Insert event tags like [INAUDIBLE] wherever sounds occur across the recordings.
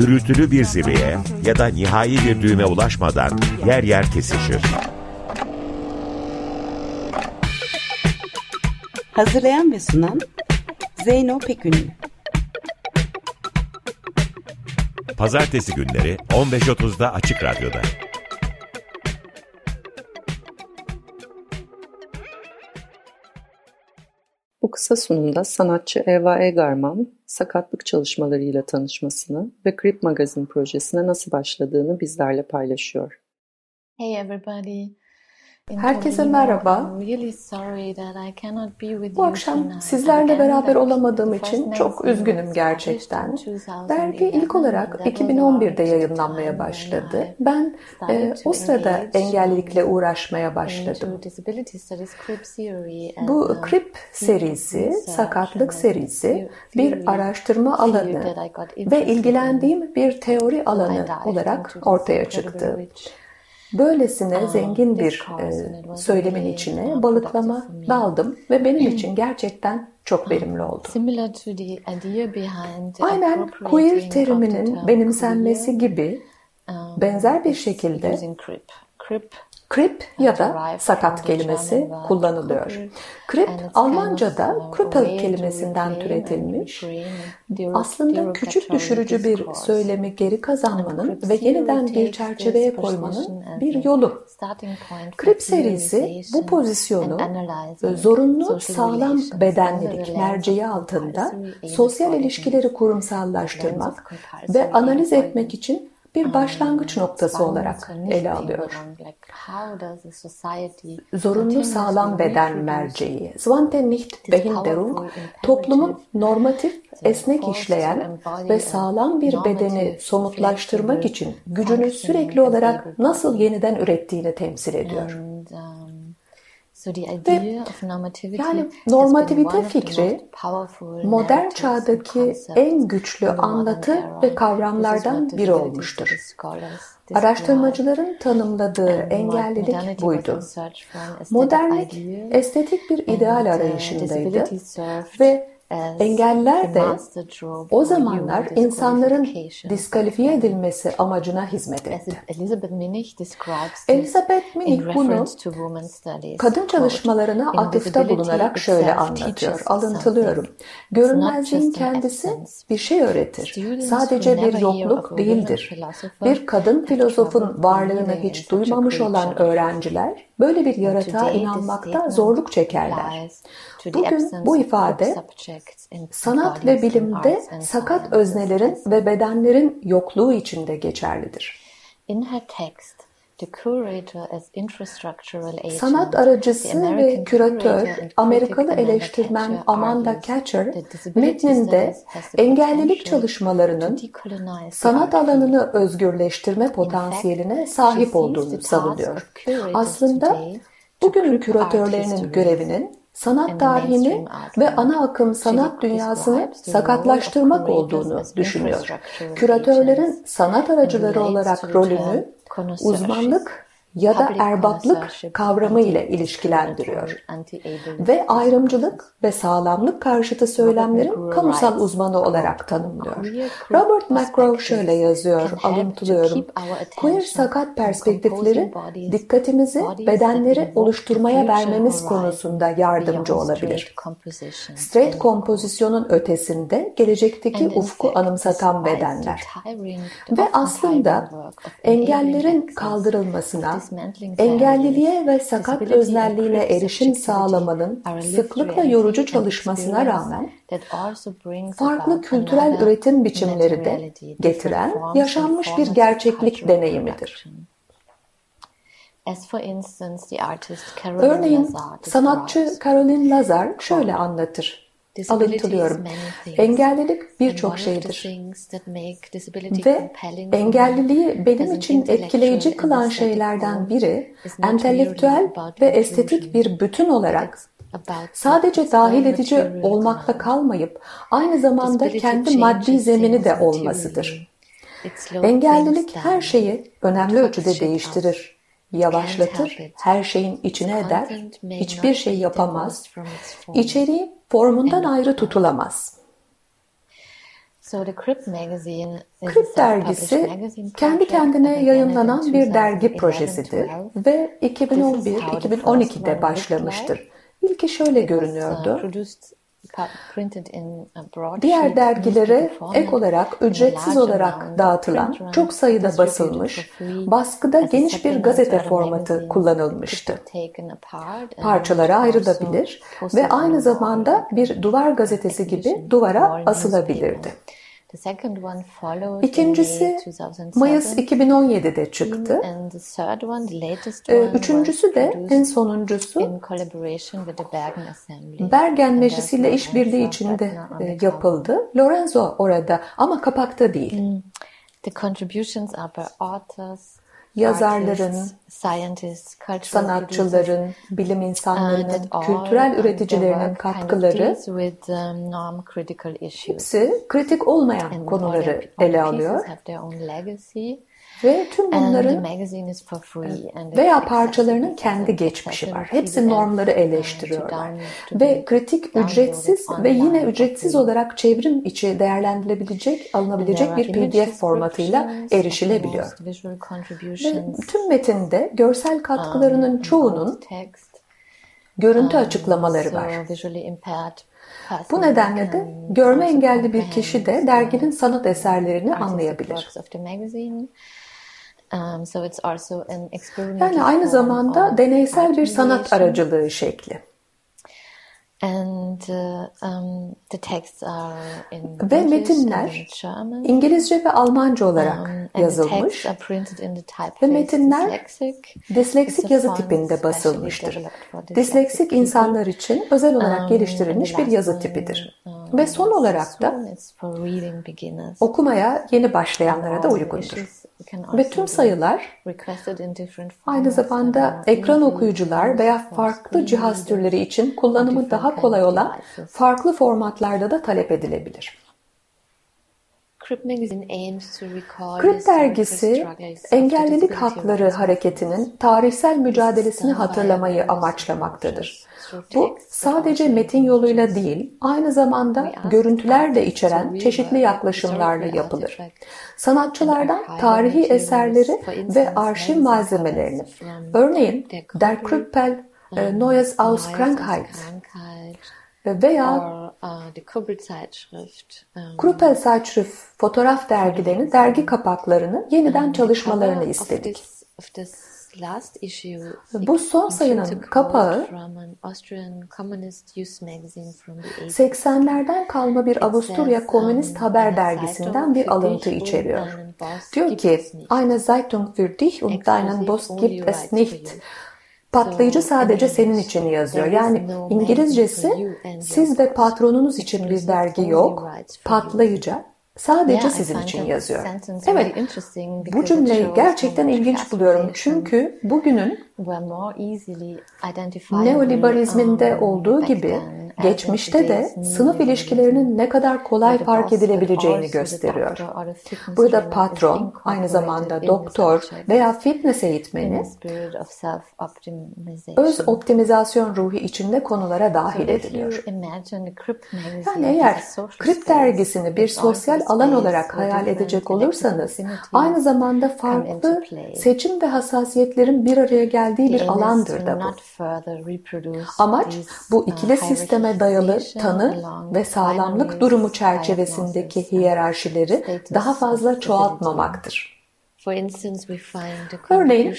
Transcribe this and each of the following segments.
gürültülü bir zirveye ya da nihai bir düğüme ulaşmadan yer yer kesişir. Hazırlayan ve sunan Zeyno Pekünlü. Pazartesi günleri 15.30'da Açık Radyo'da. Kısa sunumda sanatçı Eva Egarman, sakatlık çalışmalarıyla tanışmasını ve Crip Magazine projesine nasıl başladığını bizlerle paylaşıyor. Hey everybody. Herkese merhaba. Bu akşam sizlerle beraber olamadığım için çok üzgünüm gerçekten. Dergi ilk olarak 2011'de yayınlanmaya başladı. Ben e, o sırada engellilikle uğraşmaya başladım. Bu CRIP serisi, sakatlık serisi bir araştırma alanı ve ilgilendiğim bir teori alanı olarak ortaya çıktı. Böylesine zengin bir e, söylemin içine balıklama daldım ve benim için gerçekten çok verimli oldu. Aynen queer teriminin benimsenmesi gibi benzer bir şekilde Krip ya da sakat kelimesi kullanılıyor. Krip Almanca'da Krüppel kelimesinden türetilmiş. Aslında küçük düşürücü bir söylemi geri kazanmanın ve yeniden bir çerçeveye koymanın bir yolu. Krip serisi bu pozisyonu zorunlu sağlam bedenlilik merceği altında sosyal ilişkileri kurumsallaştırmak ve analiz etmek için bir başlangıç noktası olarak ele alıyor. Zorunlu sağlam beden merceği, Zwante nicht Behinderung, toplumun normatif, esnek işleyen ve sağlam bir bedeni somutlaştırmak için gücünü sürekli olarak nasıl yeniden ürettiğini temsil ediyor. Ve yani normativite fikri modern çağdaki en güçlü anlatı ve kavramlardan biri olmuştur. Araştırmacıların tanımladığı engellilik buydu. Modernlik estetik bir ideal arayışındaydı ve Engeller de o zamanlar insanların diskalifiye edilmesi amacına hizmet etti. Elizabeth Minich bunu kadın çalışmalarına atıfta bulunarak şöyle anlatıyor, alıntılıyorum. Görünmezliğin kendisi bir şey öğretir. Sadece bir yokluk değildir. Bir kadın filozofun varlığını hiç duymamış olan öğrenciler böyle bir yaratığa inanmakta zorluk çekerler. Bugün bu ifade sanat ve bilimde sakat öznelerin ve bedenlerin yokluğu içinde geçerlidir. Sanat aracısı ve küratör Amerikalı eleştirmen Amanda Catcher, metninde engellilik çalışmalarının sanat alanını özgürleştirme potansiyeline sahip olduğunu savunuyor. Aslında bugünün küratörlerinin görevinin sanat tarihini ve ana akım sanat dünyasını sakatlaştırmak olduğunu düşünüyor. Küratörlerin sanat aracıları olarak rolünü uzmanlık ya da erbaplık kavramı ile ilişkilendiriyor. Ve ayrımcılık ve sağlamlık karşıtı söylemlerin kamusal uzmanı olarak tanımlıyor. Robert McGraw şöyle yazıyor, alıntılıyorum. Queer sakat perspektifleri dikkatimizi bedenleri oluşturmaya vermemiz konusunda yardımcı olabilir. Straight kompozisyonun ötesinde gelecekteki ufku anımsatan bedenler. Ve aslında engellerin kaldırılmasına engelliliğe ve sakat öznelliğine erişim sağlamanın sıklıkla yorucu çalışmasına rağmen farklı kültürel üretim biçimleri de getiren yaşanmış bir gerçeklik deneyimidir. Örneğin sanatçı Caroline Lazar şöyle anlatır. Alıntılıyorum. Engellilik birçok şeydir. Ve engelliliği benim için etkileyici kılan şeylerden biri entelektüel ve estetik bir bütün olarak sadece dahil edici olmakta kalmayıp aynı zamanda kendi maddi zemini de olmasıdır. Engellilik her şeyi önemli ölçüde değiştirir, yavaşlatır, her şeyin içine eder, hiçbir şey yapamaz, içeriği formundan ayrı tutulamaz. Crip dergisi kendi kendine yayınlanan bir dergi projesidir ve 2011-2012'de başlamıştır. İlki şöyle görünüyordu. Diğer dergilere ek olarak ücretsiz olarak dağıtılan çok sayıda basılmış, baskıda geniş bir gazete formatı kullanılmıştı. Parçalara ayrılabilir ve aynı zamanda bir duvar gazetesi gibi duvara asılabilirdi. İkincisi Mayıs 2017'de çıktı. Ee, üçüncüsü de en sonuncusu Bergen Meclisi ile işbirliği içinde e, yapıldı. Lorenzo orada ama kapakta değil. Hmm. The contributions are by authors, yazarların, sanatçıların, bilim insanlarının, kültürel üreticilerinin katkıları um, hepsi kritik olmayan konuları ele alıyor. Ve tüm bunların veya parçalarının kendi geçmişi var. Hepsi normları eleştiriyorlar. Ve kritik ücretsiz ve yine ücretsiz olarak çevrim içi değerlendirilebilecek, alınabilecek bir PDF formatıyla erişilebiliyor. Ve tüm metinde görsel katkılarının çoğunun görüntü açıklamaları var. Bu nedenle de görme engelli bir kişi de derginin sanat eserlerini anlayabilir. Um, yani aynı zamanda deneysel bir sanat aracılığı şekli. And, uh, um, the texts are in ve metinler İngilizce ve Almanca olarak um, yazılmış ve metinler disleksik yazı tipinde basılmıştır. Disleksik insanlar için özel olarak um, geliştirilmiş bir yazı tipidir. Um, ve son olarak da okumaya yeni başlayanlara da uygundur. Ve tüm sayılar aynı zamanda ekran okuyucular veya farklı cihaz türleri için kullanımı daha kolay olan farklı formatlarda da talep edilebilir. Crip dergisi engellilik hakları hareketinin tarihsel mücadelesini hatırlamayı amaçlamaktadır. Bu sadece metin yoluyla değil, aynı zamanda görüntüler de içeren çeşitli yaklaşımlarla yapılır. Sanatçılardan tarihi eserleri ve arşiv malzemelerini, örneğin Der Krüppel e, Neues aus Krankheit veya Krüppel Zeitschrift fotoğraf dergilerini, dergi kapaklarını yeniden çalışmalarını istedik. Bu son sayının kapağı 80'lerden kalma bir Avusturya Komünist Haber dergisinden bir alıntı içeriyor. Diyor ki, Eine Zeitung für dich und deinen Boss gibt es nicht. Patlayıcı sadece senin için yazıyor. Yani İngilizcesi siz ve patronunuz için bir dergi yok. Patlayıcı Sadece sizin için yazıyor. Evet, bu cümleyi gerçekten ilginç buluyorum. Çünkü bugünün neoliberalizminde um, olduğu gibi geçmişte de sınıf ilişkilerinin ne kadar kolay fark edilebileceğini gösteriyor. Burada patron, aynı zamanda doktor veya fitness eğitmeni öz optimizasyon ruhu içinde konulara dahil ediliyor. Yani eğer Krip dergisini bir sosyal alan olarak hayal edecek olursanız aynı zamanda farklı seçim ve hassasiyetlerin bir araya geldiği bir alandır da bu. Amaç bu ikili sisteme dayalı tanı ve sağlamlık durumu çerçevesindeki hiyerarşileri daha fazla çoğaltmamaktır. Örneğin,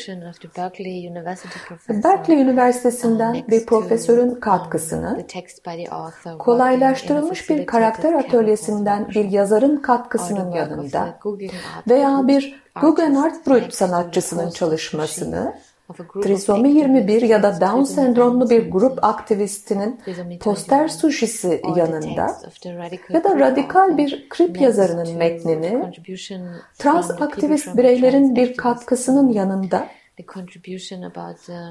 Berkeley Üniversitesi'nden bir profesörün katkısını, kolaylaştırılmış bir karakter atölyesinden bir yazarın katkısının yanında veya bir Guggenheim Brut sanatçısının çalışmasını trisomi 21 ya da Down sendromlu bir grup aktivistinin poster suşisi yanında ya da radikal bir krip yazarının metnini trans aktivist bireylerin bir katkısının yanında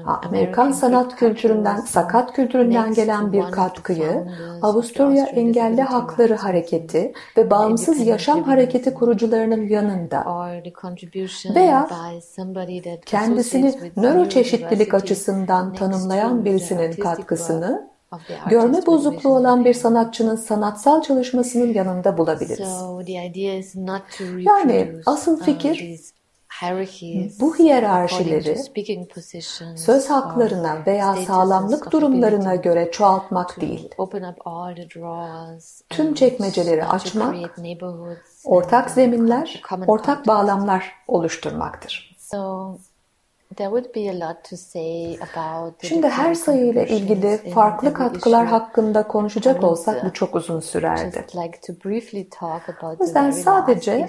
Amerikan sanat kültüründen, sakat kültüründen gelen bir katkıyı Avusturya Engelli Hakları Hareketi ve Bağımsız Yaşam Hareketi kurucularının yanında veya kendisini nöroçeşitlilik açısından tanımlayan birisinin katkısını görme bozukluğu olan bir sanatçının sanatsal çalışmasının yanında bulabiliriz. Yani asıl fikir bu hiyerarşileri söz haklarına veya sağlamlık durumlarına göre çoğaltmak değil. Tüm çekmeceleri açmak, ortak zeminler, ortak bağlamlar oluşturmaktır. Şimdi her sayıyla ilgili farklı katkılar hakkında konuşacak olsak bu çok uzun sürerdi. O yüzden sadece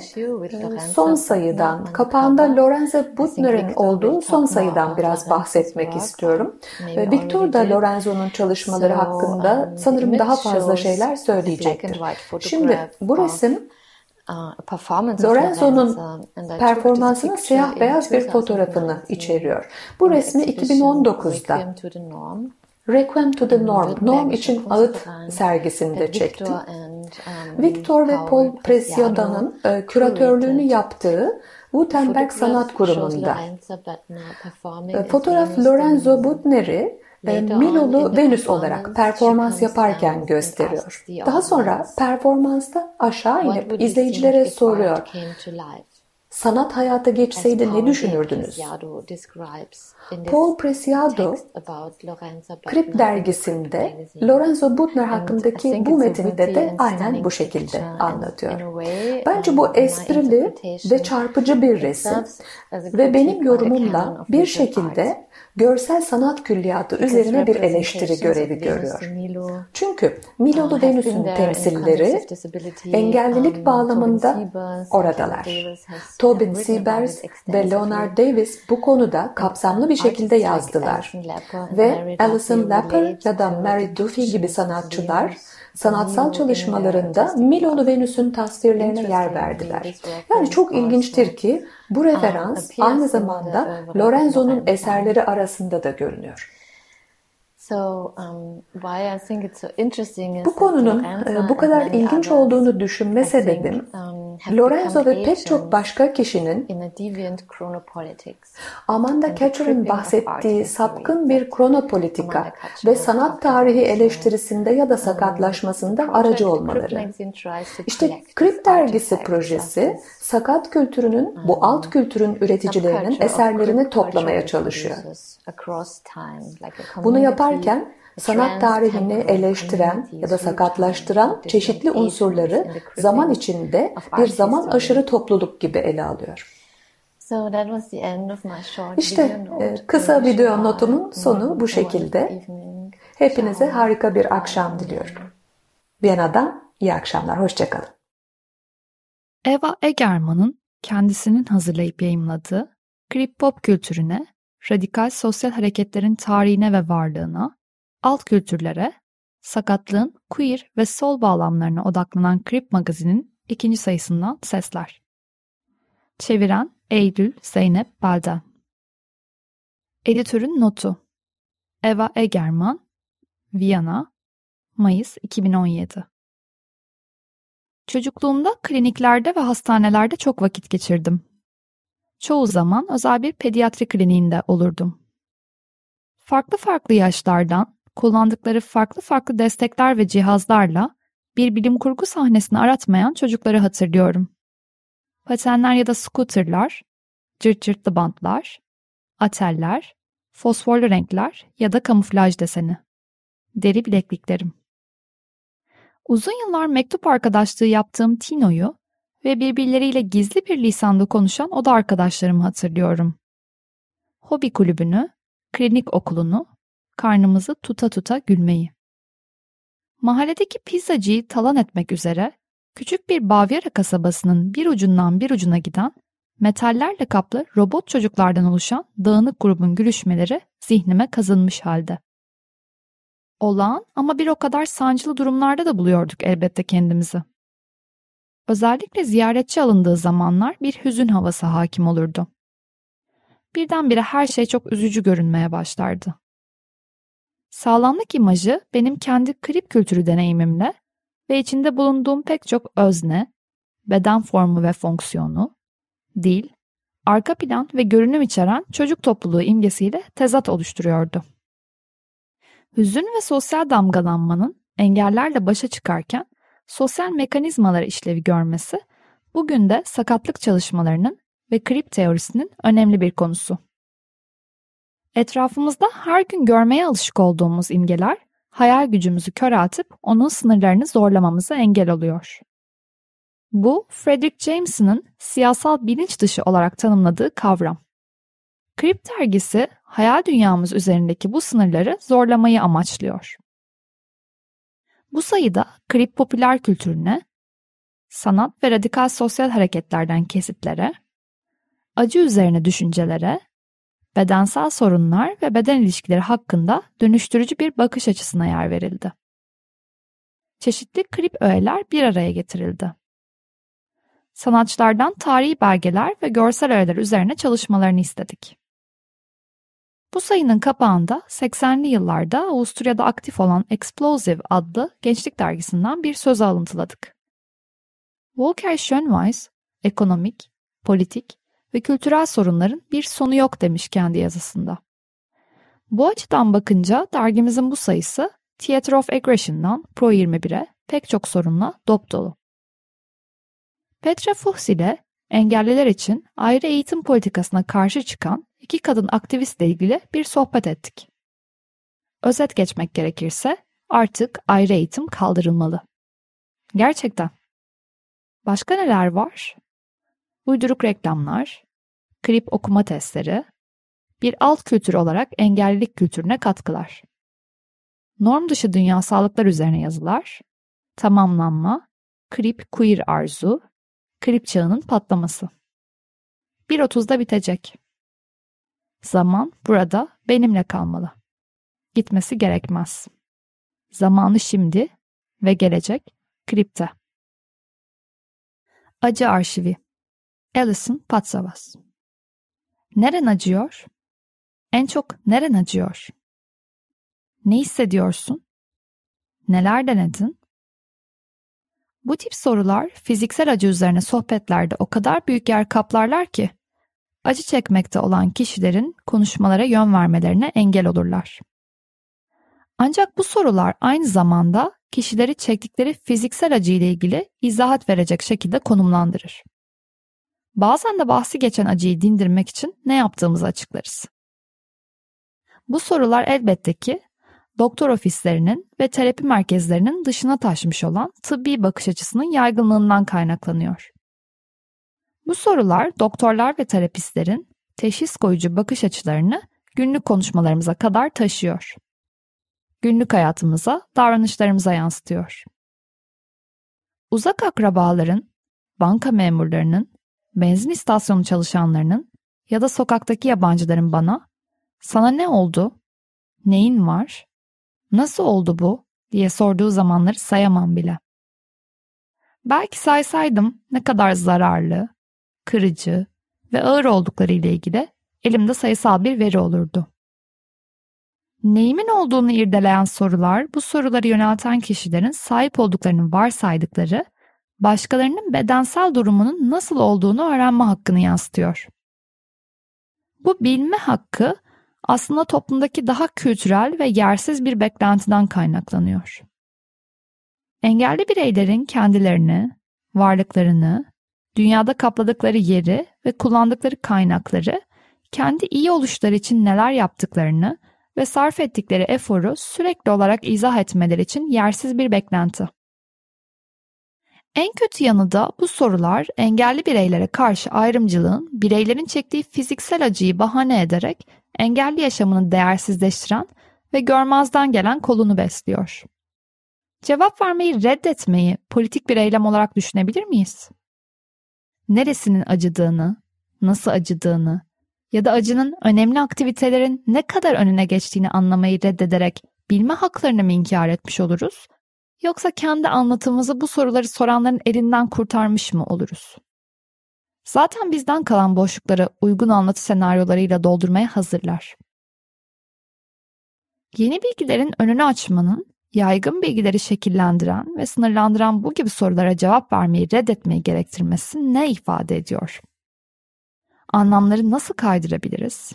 son sayıdan, kapağında Lorenzo Butner'in olduğu son sayıdan biraz bahsetmek istiyorum. Victor da Lorenzo'nun çalışmaları hakkında sanırım daha fazla şeyler söyleyecektir. Şimdi bu resim Lorenzo'nun performansının siyah beyaz bir fotoğrafını içeriyor. Bu resmi 2019'da Requiem to the Norm, Norm için Ağıt sergisinde çekti. Victor ve Paul Preciada'nın küratörlüğünü yaptığı Gutenberg Sanat Kurumu'nda. Fotoğraf Lorenzo Butner'i Milolu Venüs olarak performans yaparken gösteriyor. Daha sonra performansta aşağı inip izleyicilere soruyor. Sanat hayata geçseydi ne düşünürdünüz? Paul Preciado, Krip dergisinde Lorenzo Butner hakkındaki bu metinde de aynen bu şekilde anlatıyor. Bence bu esprili ve çarpıcı bir resim ve benim yorumumla bir şekilde görsel sanat külliyatı üzerine bir eleştiri görevi görüyor. Çünkü Milolu Venüs'ün temsilleri engellilik bağlamında oradalar. Tobin Siebers ve Leonard Davis bu konuda kapsamlı bir şekilde yazdılar. Ve Alison Lapper ya da Mary Duffy gibi sanatçılar sanatsal çalışmalarında Milolu Venüs'ün tasvirlerine yer verdiler. Yani çok ilginçtir ki bu referans aynı zamanda Lorenzo'nun eserleri arasında da görünüyor. Um, bu konunun e, bu kadar ilginç olduğunu düşünme sebebim um, Lorenzo ve pek çok başka kişinin Amanda Catcher'ın bahsettiği sapkın bir kronopolitika ve sanat tarihi eleştirisinde ya da sakatlaşmasında aracı olmaları. İşte Krip dergisi projesi sakat kültürünün bu um, alt kültürün üreticilerinin eserlerini toplamaya çalışıyor. Bunu yaparken sanat tarihini eleştiren ya da sakatlaştıran çeşitli unsurları zaman içinde bir zaman aşırı topluluk gibi ele alıyor. İşte e, kısa video notumun sonu bu şekilde. Hepinize harika bir akşam diliyorum. Viyana'dan iyi akşamlar, hoşçakalın. Eva Egerman'ın kendisinin hazırlayıp yayımladığı Krip Pop kültürüne radikal sosyal hareketlerin tarihine ve varlığına, alt kültürlere, sakatlığın queer ve sol bağlamlarına odaklanan Krip magazinin ikinci sayısından sesler. Çeviren Eylül Zeynep Belden Editörün notu Eva Egerman Viyana Mayıs 2017 Çocukluğumda kliniklerde ve hastanelerde çok vakit geçirdim. Çoğu zaman özel bir pediatri kliniğinde olurdum. Farklı farklı yaşlardan, kullandıkları farklı farklı destekler ve cihazlarla bir bilim kurgu sahnesini aratmayan çocukları hatırlıyorum. Patenler ya da scooterlar, cırt cırtlı bantlar, ateller, fosforlu renkler ya da kamuflaj deseni. Deri bilekliklerim. Uzun yıllar mektup arkadaşlığı yaptığım Tino'yu ve birbirleriyle gizli bir lisanda konuşan oda arkadaşlarımı hatırlıyorum. Hobi kulübünü, klinik okulunu, karnımızı tuta tuta gülmeyi. Mahalledeki pizzacıyı talan etmek üzere küçük bir Bavyera kasabasının bir ucundan bir ucuna giden metallerle kaplı robot çocuklardan oluşan dağınık grubun gülüşmeleri zihnime kazınmış halde. Olağan ama bir o kadar sancılı durumlarda da buluyorduk elbette kendimizi. Özellikle ziyaretçi alındığı zamanlar bir hüzün havası hakim olurdu. Birdenbire her şey çok üzücü görünmeye başlardı. Sağlamlık imajı benim kendi krip kültürü deneyimimle ve içinde bulunduğum pek çok özne, beden formu ve fonksiyonu, dil, arka plan ve görünüm içeren çocuk topluluğu imgesiyle tezat oluşturuyordu. Hüzün ve sosyal damgalanmanın engellerle başa çıkarken sosyal mekanizmalar işlevi görmesi bugün de sakatlık çalışmalarının ve krip teorisinin önemli bir konusu. Etrafımızda her gün görmeye alışık olduğumuz imgeler hayal gücümüzü köreltip onun sınırlarını zorlamamıza engel oluyor. Bu, Frederick Jameson'ın siyasal bilinç dışı olarak tanımladığı kavram. Krip dergisi hayal dünyamız üzerindeki bu sınırları zorlamayı amaçlıyor. Bu sayıda krip popüler kültürüne, sanat ve radikal sosyal hareketlerden kesitlere, acı üzerine düşüncelere, bedensel sorunlar ve beden ilişkileri hakkında dönüştürücü bir bakış açısına yer verildi. Çeşitli krip öğeler bir araya getirildi. Sanatçılardan tarihi belgeler ve görsel öğeler üzerine çalışmalarını istedik. Bu sayının kapağında 80'li yıllarda Avusturya'da aktif olan Explosive adlı gençlik dergisinden bir söz alıntıladık. Volker Schönweis, ekonomik, politik ve kültürel sorunların bir sonu yok demiş kendi yazısında. Bu açıdan bakınca dergimizin bu sayısı Theater of Aggression'dan Pro 21'e pek çok sorunla dop dolu. Petra Fuchs ile engelliler için ayrı eğitim politikasına karşı çıkan iki kadın aktivistle ilgili bir sohbet ettik. Özet geçmek gerekirse artık ayrı eğitim kaldırılmalı. Gerçekten. Başka neler var? Uyduruk reklamlar, klip okuma testleri, bir alt kültür olarak engellilik kültürüne katkılar. Norm dışı dünyasallıklar üzerine yazılar, tamamlanma, krip queer arzu, krip çağının patlaması. 1.30'da bitecek. Zaman burada benimle kalmalı. Gitmesi gerekmez. Zamanı şimdi ve gelecek kripte. Acı Arşivi Alison Patsavas Neren acıyor? En çok neren acıyor? Ne hissediyorsun? Neler denedin? Bu tip sorular fiziksel acı üzerine sohbetlerde o kadar büyük yer kaplarlar ki acı çekmekte olan kişilerin konuşmalara yön vermelerine engel olurlar. Ancak bu sorular aynı zamanda kişileri çektikleri fiziksel acı ile ilgili izahat verecek şekilde konumlandırır. Bazen de bahsi geçen acıyı dindirmek için ne yaptığımızı açıklarız. Bu sorular elbette ki doktor ofislerinin ve terapi merkezlerinin dışına taşmış olan tıbbi bakış açısının yaygınlığından kaynaklanıyor. Bu sorular doktorlar ve terapistlerin teşhis koyucu bakış açılarını günlük konuşmalarımıza kadar taşıyor. Günlük hayatımıza, davranışlarımıza yansıtıyor. Uzak akrabaların, banka memurlarının, benzin istasyonu çalışanlarının ya da sokaktaki yabancıların bana "Sana ne oldu? Neyin var? Nasıl oldu bu?" diye sorduğu zamanları sayamam bile. Belki saysaydım ne kadar zararlı, kırıcı ve ağır oldukları ile ilgili elimde sayısal bir veri olurdu. Neyimin olduğunu irdeleyen sorular bu soruları yönelten kişilerin sahip olduklarını varsaydıkları başkalarının bedensel durumunun nasıl olduğunu öğrenme hakkını yansıtıyor. Bu bilme hakkı aslında toplumdaki daha kültürel ve yersiz bir beklentiden kaynaklanıyor. Engelli bireylerin kendilerini, varlıklarını dünyada kapladıkları yeri ve kullandıkları kaynakları, kendi iyi oluşları için neler yaptıklarını ve sarf ettikleri eforu sürekli olarak izah etmeleri için yersiz bir beklenti. En kötü yanı da bu sorular engelli bireylere karşı ayrımcılığın bireylerin çektiği fiziksel acıyı bahane ederek engelli yaşamını değersizleştiren ve görmezden gelen kolunu besliyor. Cevap vermeyi reddetmeyi politik bir eylem olarak düşünebilir miyiz? neresinin acıdığını, nasıl acıdığını ya da acının önemli aktivitelerin ne kadar önüne geçtiğini anlamayı reddederek bilme haklarını mı inkar etmiş oluruz? Yoksa kendi anlatımımızı bu soruları soranların elinden kurtarmış mı oluruz? Zaten bizden kalan boşlukları uygun anlatı senaryolarıyla doldurmaya hazırlar. Yeni bilgilerin önünü açmanın, yaygın bilgileri şekillendiren ve sınırlandıran bu gibi sorulara cevap vermeyi reddetmeyi gerektirmesi ne ifade ediyor? Anlamları nasıl kaydırabiliriz?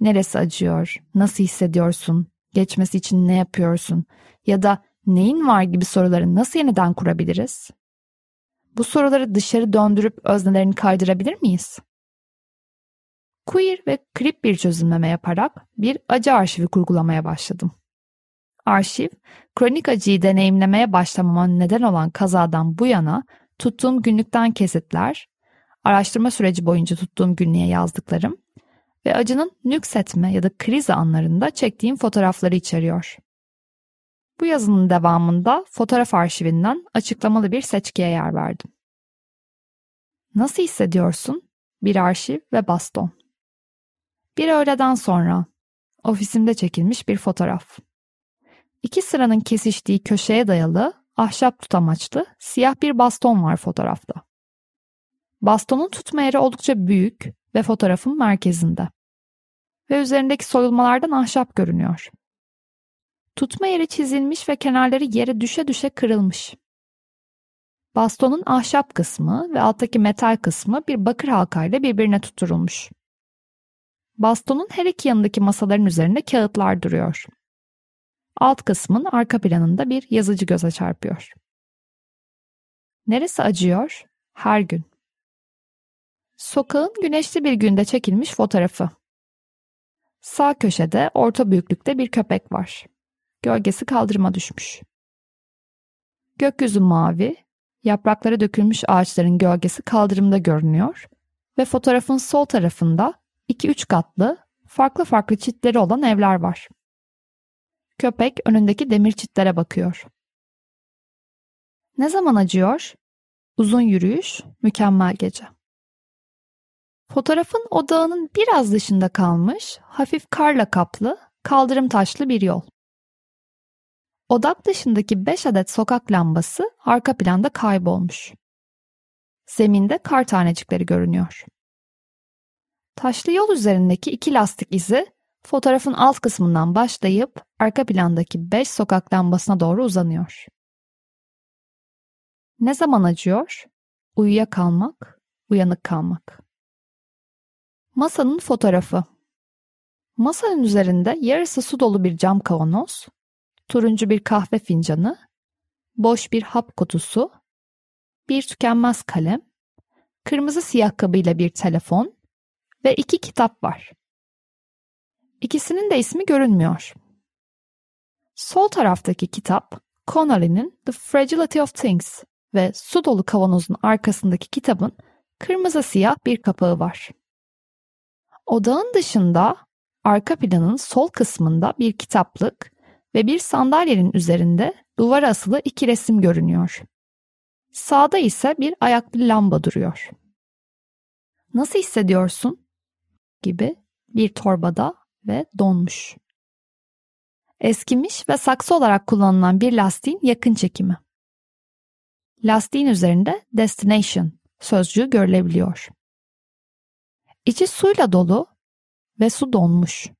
Neresi acıyor? Nasıl hissediyorsun? Geçmesi için ne yapıyorsun? Ya da neyin var gibi soruları nasıl yeniden kurabiliriz? Bu soruları dışarı döndürüp öznelerini kaydırabilir miyiz? Queer ve krip bir çözümleme yaparak bir acı arşivi kurgulamaya başladım. Arşiv, kronik acıyı deneyimlemeye başlamama neden olan kazadan bu yana tuttuğum günlükten kesitler, araştırma süreci boyunca tuttuğum günlüğe yazdıklarım ve acının nüksetme ya da kriz anlarında çektiğim fotoğrafları içeriyor. Bu yazının devamında fotoğraf arşivinden açıklamalı bir seçkiye yer verdim. Nasıl hissediyorsun? Bir arşiv ve baston. Bir öğleden sonra ofisimde çekilmiş bir fotoğraf. İki sıranın kesiştiği köşeye dayalı ahşap tutamaçlı siyah bir baston var fotoğrafta. Bastonun tutma yeri oldukça büyük ve fotoğrafın merkezinde. Ve üzerindeki soyulmalardan ahşap görünüyor. Tutma yeri çizilmiş ve kenarları yere düşe düşe kırılmış. Bastonun ahşap kısmı ve alttaki metal kısmı bir bakır halkayla birbirine tutturulmuş. Bastonun her iki yanındaki masaların üzerinde kağıtlar duruyor. Alt kısmın arka planında bir yazıcı göze çarpıyor. Neresi acıyor? Her gün. Sokağın güneşli bir günde çekilmiş fotoğrafı. Sağ köşede orta büyüklükte bir köpek var. Gölgesi kaldırıma düşmüş. Gökyüzü mavi, yapraklara dökülmüş ağaçların gölgesi kaldırımda görünüyor ve fotoğrafın sol tarafında 2-3 katlı, farklı farklı çitleri olan evler var. Köpek önündeki demir çitlere bakıyor. Ne zaman acıyor? Uzun yürüyüş, mükemmel gece. Fotoğrafın odağının biraz dışında kalmış, hafif karla kaplı, kaldırım taşlı bir yol. Odak dışındaki 5 adet sokak lambası arka planda kaybolmuş. Zeminde kar tanecikleri görünüyor. Taşlı yol üzerindeki iki lastik izi fotoğrafın alt kısmından başlayıp arka plandaki 5 sokak lambasına doğru uzanıyor. Ne zaman acıyor? Uyuya kalmak, uyanık kalmak. Masanın fotoğrafı. Masanın üzerinde yarısı su dolu bir cam kavanoz, turuncu bir kahve fincanı, boş bir hap kutusu, bir tükenmez kalem, kırmızı siyah kabıyla bir telefon ve iki kitap var. İkisinin de ismi görünmüyor. Sol taraftaki kitap Connolly'nin The Fragility of Things ve su dolu kavanozun arkasındaki kitabın kırmızı siyah bir kapağı var. Odağın dışında arka planın sol kısmında bir kitaplık ve bir sandalyenin üzerinde duvara asılı iki resim görünüyor. Sağda ise bir ayaklı lamba duruyor. Nasıl hissediyorsun? gibi bir torbada ve donmuş. Eskimiş ve saksı olarak kullanılan bir lastiğin yakın çekimi. Lastiğin üzerinde destination sözcüğü görülebiliyor. İçi suyla dolu ve su donmuş.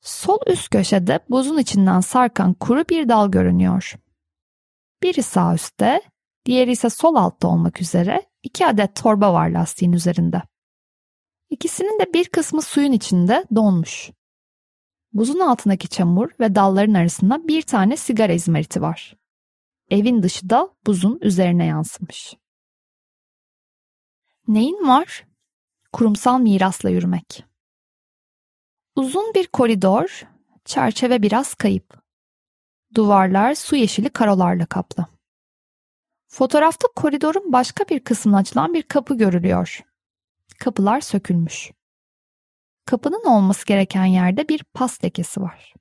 Sol üst köşede buzun içinden sarkan kuru bir dal görünüyor. Biri sağ üstte, diğeri ise sol altta olmak üzere iki adet torba var lastiğin üzerinde. İkisinin de bir kısmı suyun içinde donmuş. Buzun altındaki çamur ve dalların arasında bir tane sigara izmariti var. Evin dışı da buzun üzerine yansımış. Neyin var? Kurumsal mirasla yürümek. Uzun bir koridor, çerçeve biraz kayıp. Duvarlar su yeşili karolarla kaplı. Fotoğrafta koridorun başka bir kısmına açılan bir kapı görülüyor. Kapılar sökülmüş. Kapının olması gereken yerde bir pas lekesi var.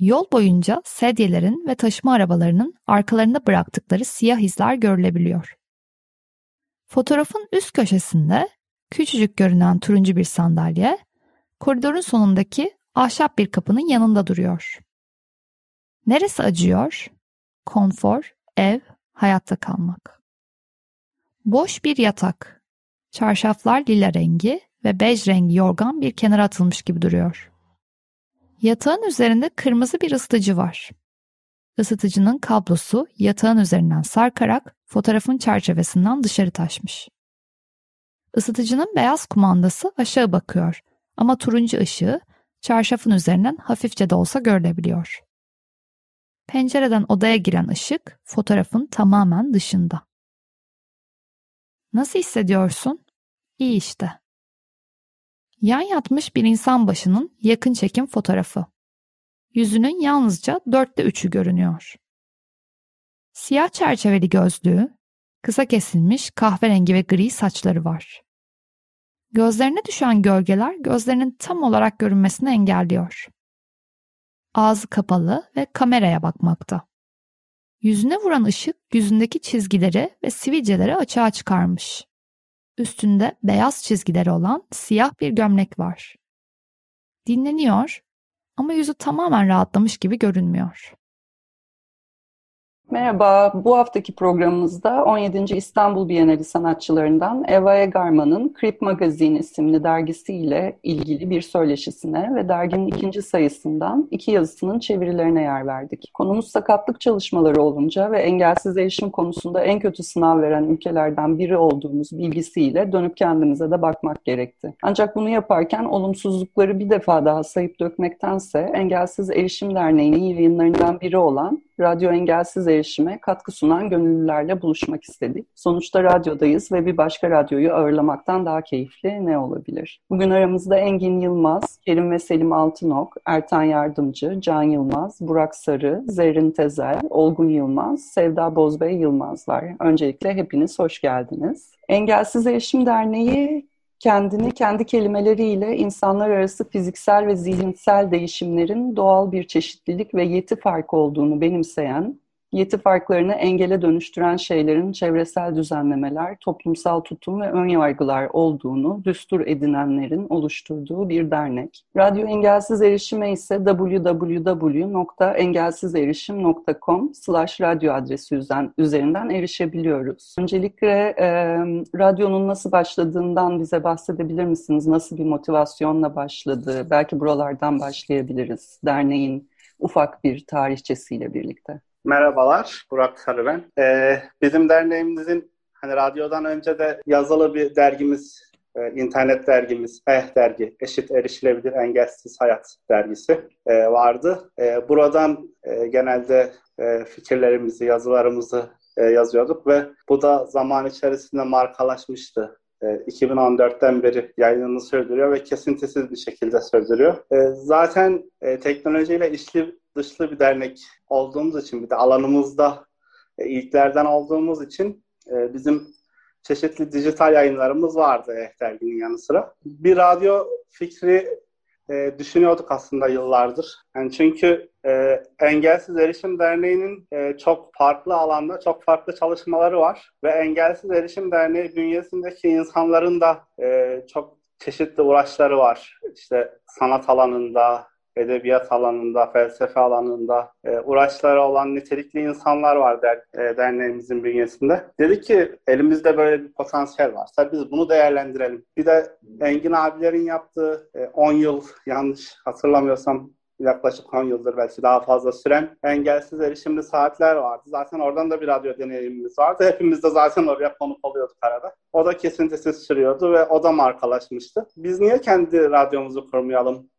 Yol boyunca sedyelerin ve taşıma arabalarının arkalarında bıraktıkları siyah izler görülebiliyor. Fotoğrafın üst köşesinde küçücük görünen turuncu bir sandalye, koridorun sonundaki ahşap bir kapının yanında duruyor. Neresi acıyor? Konfor, ev, hayatta kalmak. Boş bir yatak. Çarşaflar lila rengi ve bej rengi yorgan bir kenara atılmış gibi duruyor. Yatağın üzerinde kırmızı bir ısıtıcı var. Isıtıcının kablosu yatağın üzerinden sarkarak fotoğrafın çerçevesinden dışarı taşmış. Isıtıcının beyaz kumandası aşağı bakıyor ama turuncu ışığı çarşafın üzerinden hafifçe de olsa görülebiliyor. Pencereden odaya giren ışık fotoğrafın tamamen dışında. Nasıl hissediyorsun? İyi işte. Yan yatmış bir insan başının yakın çekim fotoğrafı. Yüzünün yalnızca dörtte üçü görünüyor. Siyah çerçeveli gözlüğü, kısa kesilmiş kahverengi ve gri saçları var. Gözlerine düşen gölgeler gözlerinin tam olarak görünmesini engelliyor. Ağzı kapalı ve kameraya bakmakta. Yüzüne vuran ışık yüzündeki çizgileri ve sivilceleri açığa çıkarmış. Üstünde beyaz çizgileri olan siyah bir gömlek var. Dinleniyor ama yüzü tamamen rahatlamış gibi görünmüyor. Merhaba, bu haftaki programımızda 17. İstanbul Bienali sanatçılarından Eva Egarman'ın Creep Magazine isimli dergisiyle ilgili bir söyleşisine ve derginin ikinci sayısından iki yazısının çevirilerine yer verdik. Konumuz sakatlık çalışmaları olunca ve engelsiz erişim konusunda en kötü sınav veren ülkelerden biri olduğumuz bilgisiyle dönüp kendimize de bakmak gerekti. Ancak bunu yaparken olumsuzlukları bir defa daha sayıp dökmektense Engelsiz Erişim Derneği'nin yayınlarından biri olan Radyo Engelsiz Erişime katkı sunan gönüllülerle buluşmak istedik. Sonuçta radyodayız ve bir başka radyoyu ağırlamaktan daha keyifli ne olabilir? Bugün aramızda Engin Yılmaz, Kerim ve Selim Altınok, Ertan Yardımcı, Can Yılmaz, Burak Sarı, Zerrin Tezer, Olgun Yılmaz, Sevda Bozbey Yılmaz var. Öncelikle hepiniz hoş geldiniz. Engelsiz Erişim Derneği kendini kendi kelimeleriyle insanlar arası fiziksel ve zihinsel değişimlerin doğal bir çeşitlilik ve yeti farkı olduğunu benimseyen yeti farklarını engele dönüştüren şeylerin çevresel düzenlemeler, toplumsal tutum ve önyargılar olduğunu düstur edinenlerin oluşturduğu bir dernek. Radyo Engelsiz Erişime ise www.engelsizerişim.com slash radyo adresi üzerinden erişebiliyoruz. Öncelikle e, radyonun nasıl başladığından bize bahsedebilir misiniz? Nasıl bir motivasyonla başladı? Belki buralardan başlayabiliriz. Derneğin ufak bir tarihçesiyle birlikte. Merhabalar, Burak Sarı ben. Ee, bizim derneğimizin hani radyodan önce de yazılı bir dergimiz, e, internet dergimiz, Eh dergi, Eşit Erişilebilir Engelsiz Hayat dergisi e, vardı. E, buradan e, genelde e, fikirlerimizi, yazılarımızı e, yazıyorduk ve bu da zaman içerisinde markalaşmıştı. 2014'ten e, beri yayınını sürdürüyor ve kesintisiz bir şekilde sürdürüyor. E, zaten e, teknolojiyle işli dışlı bir dernek olduğumuz için bir de alanımızda ilklerden olduğumuz için bizim çeşitli dijital yayınlarımız vardı eh derginin yanı sıra. Bir radyo fikri e, düşünüyorduk aslında yıllardır. Yani çünkü e, Engelsiz Erişim Derneği'nin e, çok farklı alanda çok farklı çalışmaları var ve Engelsiz Erişim Derneği bünyesindeki insanların da e, çok çeşitli uğraşları var. İşte sanat alanında, edebiyat alanında, felsefe alanında e, uğraşları olan nitelikli insanlar var der, e, derneğimizin bünyesinde. Dedi ki elimizde böyle bir potansiyel var. Tabii biz bunu değerlendirelim. Bir de Engin abilerin yaptığı e, 10 yıl yanlış hatırlamıyorsam yaklaşık 10 yıldır belki daha fazla süren engelsiz erişimli saatler vardı. Zaten oradan da bir radyo deneyimimiz vardı. Hepimiz de zaten oraya konuk oluyorduk arada. O da kesintisiz sürüyordu ve o da markalaşmıştı. Biz niye kendi radyomuzu kurmayalım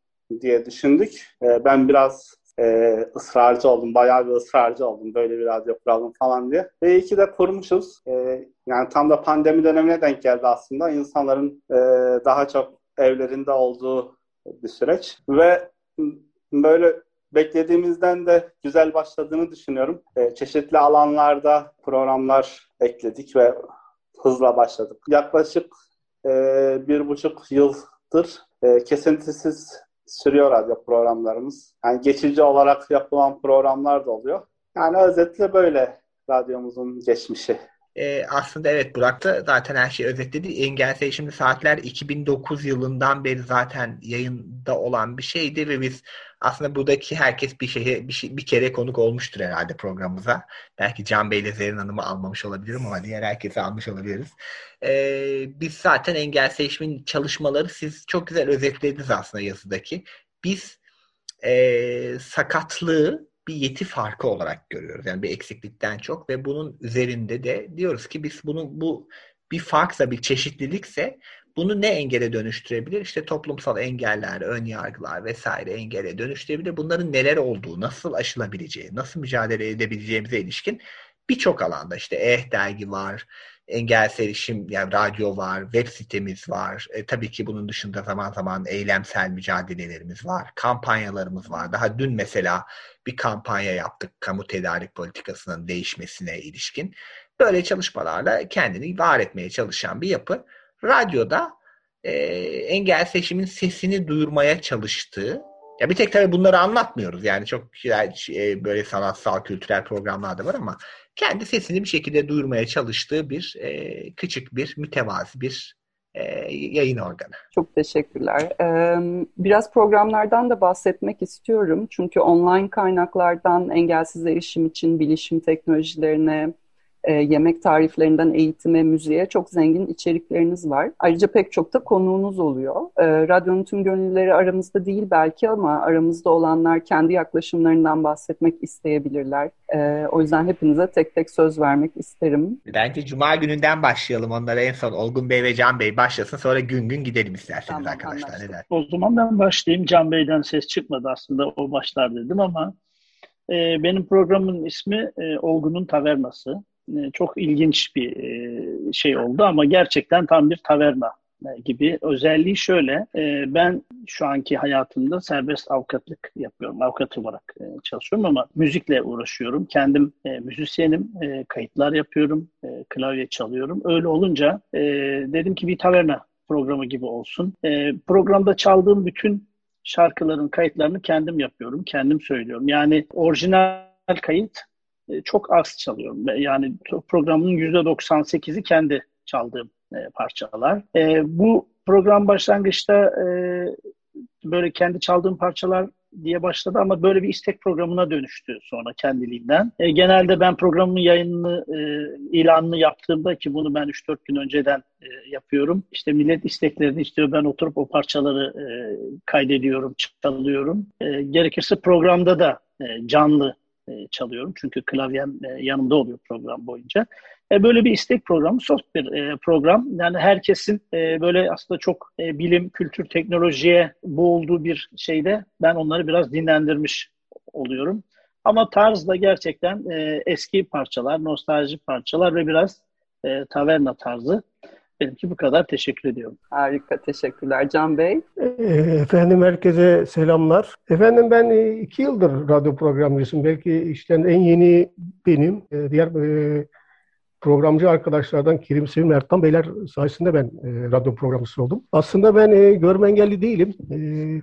diye düşündük. E, ben biraz e, ısrarcı oldum. Bayağı bir ısrarcı oldum. Böyle bir radyo kuralım falan diye. Ve iyi ki de kurmuşuz. E, yani tam da pandemi dönemine denk geldi aslında. İnsanların e, daha çok evlerinde olduğu bir süreç. Ve böyle beklediğimizden de güzel başladığını düşünüyorum. E, çeşitli alanlarda programlar ekledik ve hızla başladık. Yaklaşık e, bir buçuk yıldır e, kesintisiz sürüyor radyo programlarımız. Yani geçici olarak yapılan programlar da oluyor. Yani özetle böyle radyomuzun geçmişi. E, aslında evet Burak da zaten her şeyi özetledi. Engelsiz Şimdi Saatler 2009 yılından beri zaten yayında olan bir şeydi ve biz aslında buradaki herkes bir şeye bir, şey, bir kere konuk olmuştur herhalde programımıza. Belki Can Bey ile Zerrin Hanım'ı almamış olabilirim ama diğer herkesi almış olabiliriz. Ee, biz zaten engel seçimin çalışmaları siz çok güzel özetlediniz aslında yazıdaki. Biz e, sakatlığı bir yeti farkı olarak görüyoruz. Yani bir eksiklikten çok ve bunun üzerinde de diyoruz ki biz bunu bu bir farksa bir çeşitlilikse bunu ne engele dönüştürebilir? İşte toplumsal engeller, ön yargılar vesaire engele dönüştürebilir. Bunların neler olduğu, nasıl aşılabileceği, nasıl mücadele edebileceğimize ilişkin birçok alanda işte Eh dergi var, engelsel erişim yani radyo var, web sitemiz var. E, tabii ki bunun dışında zaman zaman eylemsel mücadelelerimiz var, kampanyalarımız var. Daha dün mesela bir kampanya yaptık kamu tedarik politikasının değişmesine ilişkin. Böyle çalışmalarla kendini var etmeye çalışan bir yapı. Radyoda e, engel seçimin sesini duyurmaya çalıştığı ya bir tek tabii bunları anlatmıyoruz. Yani çok e, böyle sanatsal, kültürel programlar da var ama kendi sesini bir şekilde duyurmaya çalıştığı bir e, küçük bir mütevazi bir e, yayın organı. Çok teşekkürler. Ee, biraz programlardan da bahsetmek istiyorum. Çünkü online kaynaklardan engelsiz erişim için bilişim teknolojilerine, e, yemek tariflerinden eğitime, müziğe çok zengin içerikleriniz var. Ayrıca pek çok da konuğunuz oluyor. E, radyonun tüm gönüllüleri aramızda değil belki ama aramızda olanlar kendi yaklaşımlarından bahsetmek isteyebilirler. E, o yüzden hepinize tek tek söz vermek isterim. Bence Cuma gününden başlayalım. Onlara en son Olgun Bey ve Can Bey başlasın. Sonra gün gün gidelim isterseniz tamam, arkadaşlar. Neden? O zaman ben başlayayım. Can Bey'den ses çıkmadı aslında o başlar dedim ama e, benim programın ismi e, Olgun'un Tavernası. E, çok ilginç bir e, şey oldu ama gerçekten tam bir taverna e, gibi. Özelliği şöyle, ben şu anki hayatımda serbest avukatlık yapıyorum. Avukat olarak çalışıyorum ama müzikle uğraşıyorum. Kendim müzisyenim, kayıtlar yapıyorum, klavye çalıyorum. Öyle olunca dedim ki bir taverna programı gibi olsun. Programda çaldığım bütün şarkıların kayıtlarını kendim yapıyorum, kendim söylüyorum. Yani orijinal kayıt çok az çalıyorum. Yani programın %98'i kendi çaldığım e, parçalar. E, bu program başlangıçta böyle kendi çaldığım parçalar diye başladı ama böyle bir istek programına dönüştü sonra kendiliğinden. E, genelde ben programın yayınını, e, ilanını yaptığımda ki bunu ben 3-4 gün önceden e, yapıyorum. İşte millet isteklerini istiyor. Ben oturup o parçaları e, kaydediyorum, çalıyorum. E, gerekirse programda da e, canlı e, çalıyorum. Çünkü klavyem e, yanımda oluyor program boyunca. E, böyle bir istek programı, soft bir e, program. Yani herkesin e, böyle aslında çok e, bilim, kültür, teknolojiye boğulduğu bir şeyde ben onları biraz dinlendirmiş oluyorum. Ama tarz da gerçekten e, eski parçalar, nostalji parçalar ve biraz e, taverna tarzı. Benimki bu kadar. Teşekkür ediyorum. Harika. Teşekkürler. Can Bey? E, efendim herkese selamlar. Efendim ben e, iki yıldır radyo programcısıyım. Belki işten en yeni benim. E, diğer programcı arkadaşlardan Kerim Sevim Ertan Beyler sayesinde ben radyo programcısı oldum. Aslında ben görme engelli değilim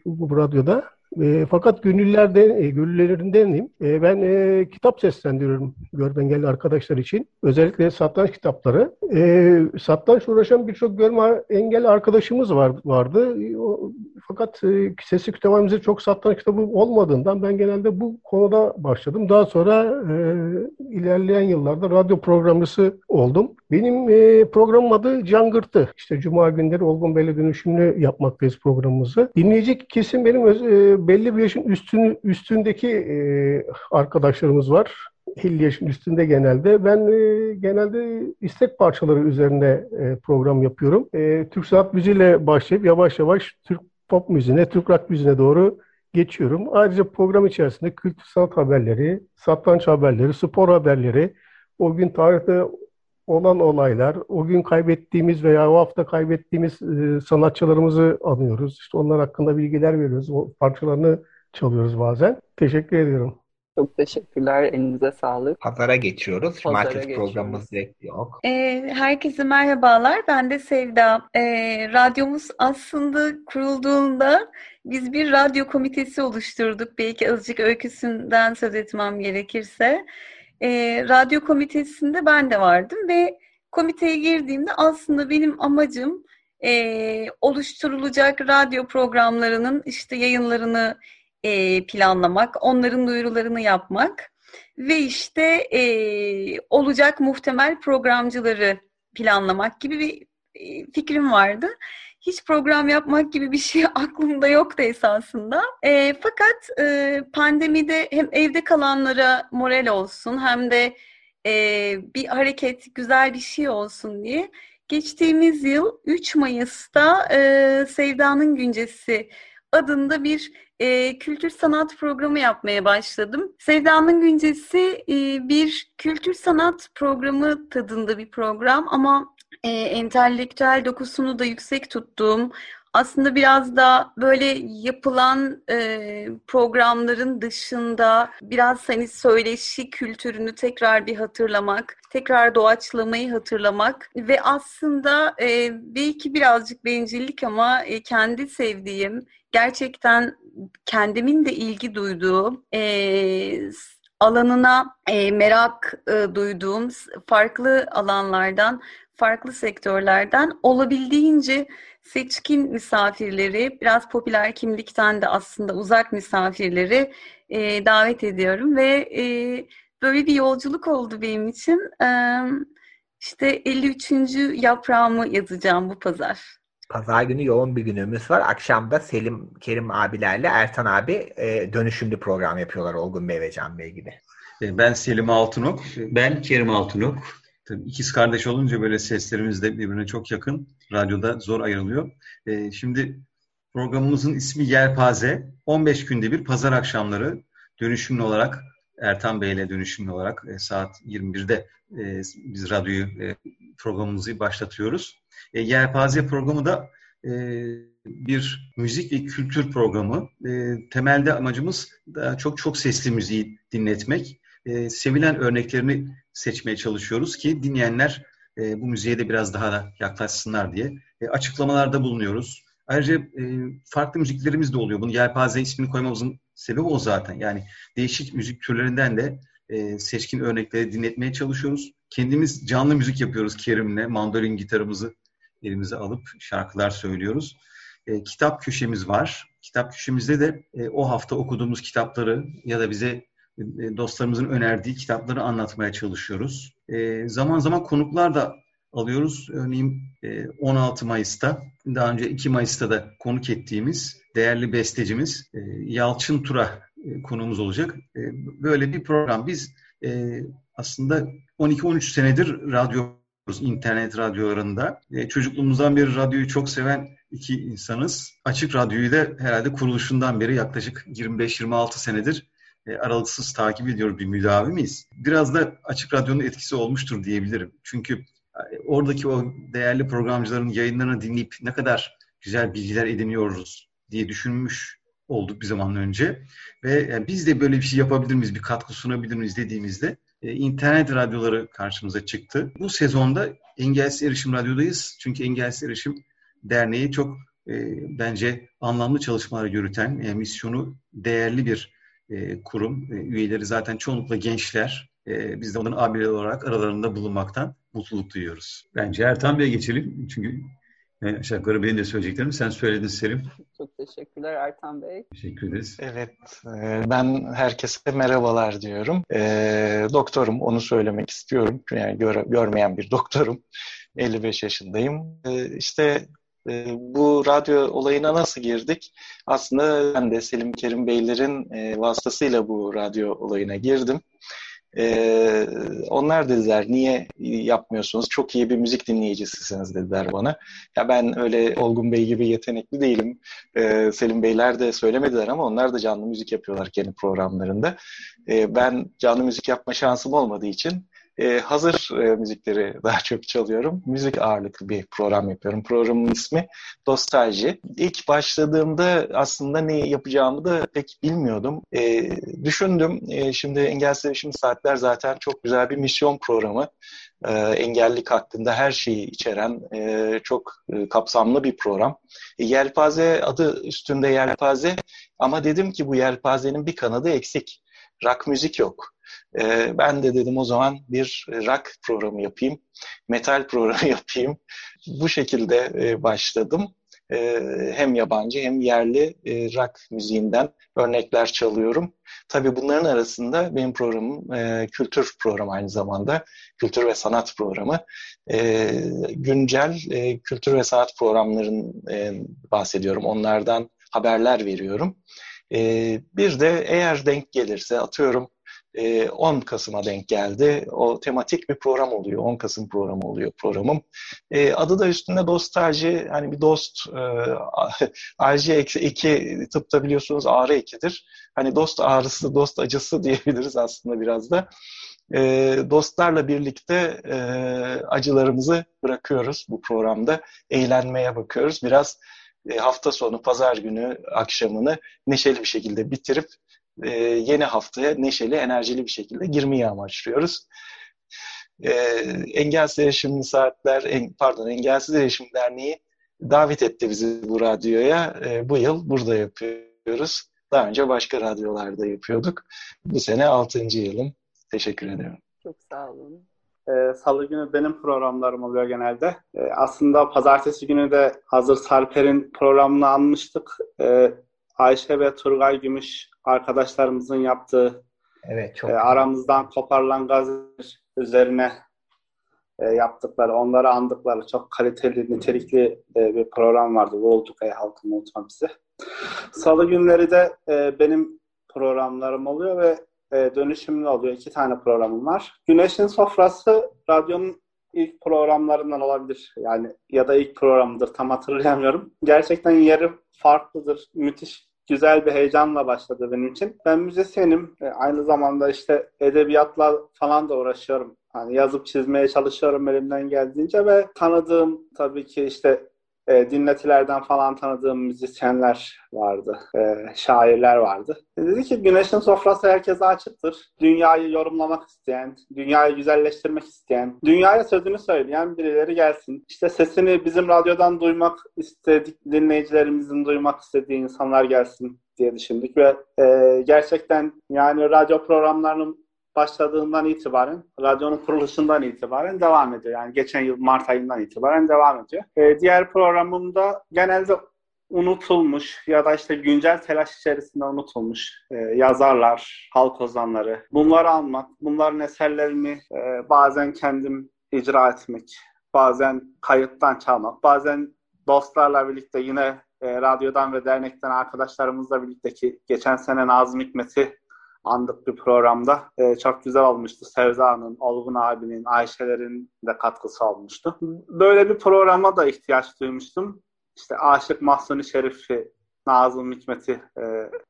bu radyoda. E, fakat gönüllülerden, e, gönüllülerindenim. E, ben e, kitap seslendiriyorum görme engelli arkadaşlar için. Özellikle satranç kitapları. E, satranç uğraşan birçok görme engelli arkadaşımız var vardı. E, o, fakat e, sesli kütüphanemizde çok satranç kitabı olmadığından ben genelde bu konuda başladım. Daha sonra e, ilerleyen yıllarda radyo programcısı oldum. Benim e, programım adı Cangırtı. İşte Cuma günleri Olgun Bey'le dönüşümlü yapmaktayız programımızı. Dinleyecek kesim benim e, belli bir yaşın üstün, üstündeki e, arkadaşlarımız var. 50 yaşın üstünde genelde. Ben e, genelde istek parçaları üzerine e, program yapıyorum. E, Türk sanat müziğiyle başlayıp yavaş yavaş Türk pop müziğine, Türk rock müziğine doğru geçiyorum. Ayrıca program içerisinde kültür sanat haberleri, satranç haberleri, spor haberleri, o gün tarihte olan olaylar, o gün kaybettiğimiz veya o hafta kaybettiğimiz e, sanatçılarımızı anıyoruz. İşte onlar hakkında bilgiler veriyoruz. O parçalarını çalıyoruz bazen. Teşekkür ediyorum. Çok teşekkürler. Elinize sağlık. Pazara geçiyoruz. Cumartesi programımız direkt yok. E, herkese merhabalar. Ben de Sevda. E, radyomuz aslında kurulduğunda biz bir radyo komitesi oluşturduk. Belki azıcık öyküsünden söz etmem gerekirse. E, radyo komitesinde ben de vardım ve komiteye girdiğimde aslında benim amacım e, oluşturulacak radyo programlarının işte yayınlarını e, planlamak, onların duyurularını yapmak ve işte e, olacak muhtemel programcıları planlamak gibi bir e, fikrim vardı. Hiç program yapmak gibi bir şey [LAUGHS] aklımda yoktu esasında. E, fakat e, pandemide hem evde kalanlara moral olsun hem de e, bir hareket, güzel bir şey olsun diye geçtiğimiz yıl 3 Mayıs'ta e, Sevda'nın Güncesi adında bir e, kültür sanat programı yapmaya başladım. Sevda'nın Güncesi e, bir kültür sanat programı tadında bir program ama e, entelektüel dokusunu da yüksek tuttuğum, aslında biraz da böyle yapılan e, programların dışında biraz hani söyleşi kültürünü tekrar bir hatırlamak, tekrar doğaçlamayı hatırlamak ve aslında e, belki birazcık bencillik ama e, kendi sevdiğim, gerçekten kendimin de ilgi duyduğu e, alanına e, merak e, duyduğum farklı alanlardan, farklı sektörlerden olabildiğince seçkin misafirleri, biraz popüler kimlikten de aslında uzak misafirleri e, davet ediyorum ve e, böyle bir yolculuk oldu benim için. E, işte 53. yaprağımı yazacağım bu pazar. Pazar günü yoğun bir günümüz var. Akşamda Selim Kerim abilerle Ertan abi e, dönüşümlü program yapıyorlar Olgun Bey ve Can Bey gibi. E, ben Selim Altınok. Ben Kerim Altınok. Tabii ikiz kardeş olunca böyle seslerimiz de birbirine çok yakın. Radyoda zor ayrılıyor. E, şimdi programımızın ismi Yelpaze. 15 günde bir pazar akşamları dönüşümlü olarak Ertan Bey ile dönüşümlü olarak e, saat 21'de e, biz radyoyu e, programımızı başlatıyoruz. E, Yelpaze programı da e, bir müzik ve kültür programı. E, temelde amacımız da çok çok sesli müziği dinletmek. E, sevilen örneklerini seçmeye çalışıyoruz ki dinleyenler e, bu müziğe de biraz daha da yaklaşsınlar diye. E, açıklamalarda bulunuyoruz. Ayrıca e, farklı müziklerimiz de oluyor. Bunu Yelpaze ismini koymamızın sebebi o zaten. Yani değişik müzik türlerinden de e, seçkin örnekleri dinletmeye çalışıyoruz. Kendimiz canlı müzik yapıyoruz Kerim'le. Mandolin gitarımızı elimize alıp şarkılar söylüyoruz. E, kitap köşemiz var. Kitap köşemizde de e, o hafta okuduğumuz kitapları ya da bize dostlarımızın önerdiği kitapları anlatmaya çalışıyoruz. E, zaman zaman konuklar da alıyoruz. Örneğin 16 e, Mayıs'ta, daha önce 2 Mayıs'ta da konuk ettiğimiz değerli bestecimiz e, Yalçın Tura e, konuğumuz olacak. Böyle bir program. Biz aslında 12-13 senedir radyo internet radyolarında. Çocukluğumuzdan beri radyoyu çok seven iki insanız. Açık Radyo'yu da herhalde kuruluşundan beri yaklaşık 25-26 senedir aralıksız takip ediyoruz bir müdavimiyiz. Biraz da Açık Radyo'nun etkisi olmuştur diyebilirim. Çünkü oradaki o değerli programcıların yayınlarını dinleyip ne kadar güzel bilgiler ediniyoruz diye düşünmüş olduk bir zaman önce. Ve yani biz de böyle bir şey yapabilir miyiz, bir katkı sunabilir miyiz dediğimizde e, internet radyoları karşımıza çıktı. Bu sezonda Engelsiz Erişim Radyo'dayız. Çünkü Engelsiz Erişim Derneği çok e, bence anlamlı çalışmalar yürüten, e, misyonu değerli bir e, kurum. E, üyeleri zaten çoğunlukla gençler. E, biz de onların abileri olarak aralarında bulunmaktan mutluluk duyuyoruz. Bence Ertan Bey'e geçelim. Çünkü yani aşağı yukarı benim de söyleyeceklerim. Sen söyledin Selim. Çok teşekkürler Ertan Bey. Teşekkür ederiz. Evet, ben herkese merhabalar diyorum. E, doktorum, onu söylemek istiyorum. Yani gör, görmeyen bir doktorum. 55 yaşındayım. E, işte bu radyo olayına nasıl girdik? Aslında ben de Selim Kerim Beylerin vasıtasıyla bu radyo olayına girdim. Ee, onlar dediler niye yapmıyorsunuz? Çok iyi bir müzik dinleyicisisiniz dediler bana. Ya ben öyle Olgun Bey gibi yetenekli değilim. Ee, Selim Beyler de söylemediler ama onlar da canlı müzik yapıyorlar kendi programlarında. Ee, ben canlı müzik yapma şansım olmadığı için e, hazır e, müzikleri [LAUGHS] daha çok çalıyorum. Müzik ağırlıklı bir program yapıyorum. Programın ismi Dostalji. İlk başladığımda aslında ne yapacağımı da pek bilmiyordum. E, düşündüm. E, şimdi Engelsiz Erişim Saatler zaten çok güzel bir misyon programı. E, engellilik hakkında her şeyi içeren e, çok e, kapsamlı bir program. E, yelpaze adı üstünde yelpaze ama dedim ki bu yelpazenin bir kanadı eksik. Rock müzik yok. E, ben de dedim o zaman bir rock programı yapayım, metal programı [LAUGHS] yapayım. Bu şekilde e, başladım. E, hem yabancı hem yerli e, rock müziğinden örnekler çalıyorum. Tabii bunların arasında benim programım e, kültür programı aynı zamanda. Kültür ve sanat programı. E, güncel e, kültür ve sanat programlarının e, bahsediyorum. Onlardan haberler veriyorum. E, bir de eğer denk gelirse atıyorum 10 e, Kasım'a denk geldi. O tematik bir program oluyor. 10 Kasım programı oluyor programım. E, adı da üstünde dostalji. Hani bir dost [LAUGHS] AJ eki tıpta biliyorsunuz ağrı ekidir. Hani dost ağrısı, dost acısı [LAUGHS] diyebiliriz aslında biraz da. E, dostlarla birlikte e, acılarımızı bırakıyoruz bu programda. Eğlenmeye bakıyoruz. Biraz e, hafta sonu, pazar günü akşamını neşeli bir şekilde bitirip e, yeni haftaya neşeli, enerjili bir şekilde girmeyi amaçlıyoruz. E, Engelsiz Erişimli Saatler, pardon Engelsiz Erişim Derneği davet etti bizi bu radyoya. Bu yıl burada yapıyoruz. Daha önce başka radyolarda yapıyorduk. Bu sene 6. yılım. Teşekkür ederim. Çok sağ olun. Ee, Salı günü benim programlarım oluyor genelde. Ee, aslında pazartesi günü de hazır Sarper'in programını almıştık. Ee, Ayşe ve Turgay Gümüş arkadaşlarımızın yaptığı evet, çok e, aramızdan koparılan gaz üzerine e, yaptıkları, onları andıkları çok kaliteli, nitelikli e, bir program vardı. Volduk Ey Halkım Unutma Bizi. Salı günleri de e, benim programlarım oluyor ve e, dönüşümlü oluyor. İki tane programım var. Güneşin Sofrası radyonun ilk programlarından olabilir. Yani ya da ilk programıdır tam hatırlayamıyorum. Gerçekten yeri farklıdır. Müthiş güzel bir heyecanla başladı benim için. Ben müzisyenim. E, aynı zamanda işte edebiyatla falan da uğraşıyorum. Hani yazıp çizmeye çalışıyorum elimden geldiğince ve tanıdığım tabii ki işte e, dinletilerden falan tanıdığım müzisyenler vardı, e, şairler vardı. E, dedi ki güneşin sofrası herkese açıktır. Dünyayı yorumlamak isteyen, dünyayı güzelleştirmek isteyen, dünyaya sözünü söyleyen birileri gelsin. İşte sesini bizim radyodan duymak istedik, dinleyicilerimizin duymak istediği insanlar gelsin diye düşündük ve e, gerçekten yani radyo programlarının başladığından itibaren, radyonun kuruluşundan itibaren devam ediyor. Yani geçen yıl Mart ayından itibaren devam ediyor. E, diğer programımda genelde unutulmuş ya da işte güncel telaş içerisinde unutulmuş e, yazarlar, halk ozanları. Bunları almak, bunların eserlerini e, bazen kendim icra etmek, bazen kayıttan çalmak, bazen dostlarla birlikte yine e, radyodan ve dernekten arkadaşlarımızla birlikte ki geçen sene Nazım Hikmet'i andık bir programda. E, çok güzel olmuştu. Sevda'nın, Olgun abinin, Ayşe'lerin de katkısı olmuştu. Böyle bir programa da ihtiyaç duymuştum. İşte Aşık Mahsuni Şerif'i, Nazım Hikmet'i e,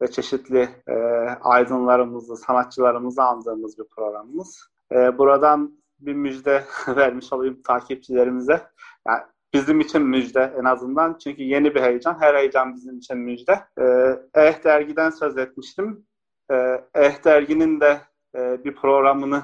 ve çeşitli e, aydınlarımızı, sanatçılarımızı andığımız bir programımız. E, buradan bir müjde [LAUGHS] vermiş olayım takipçilerimize. Yani bizim için müjde en azından. Çünkü yeni bir heyecan. Her heyecan bizim için müjde. Ee, eh dergiden söz etmiştim. Ee, eh derginin de e, bir programını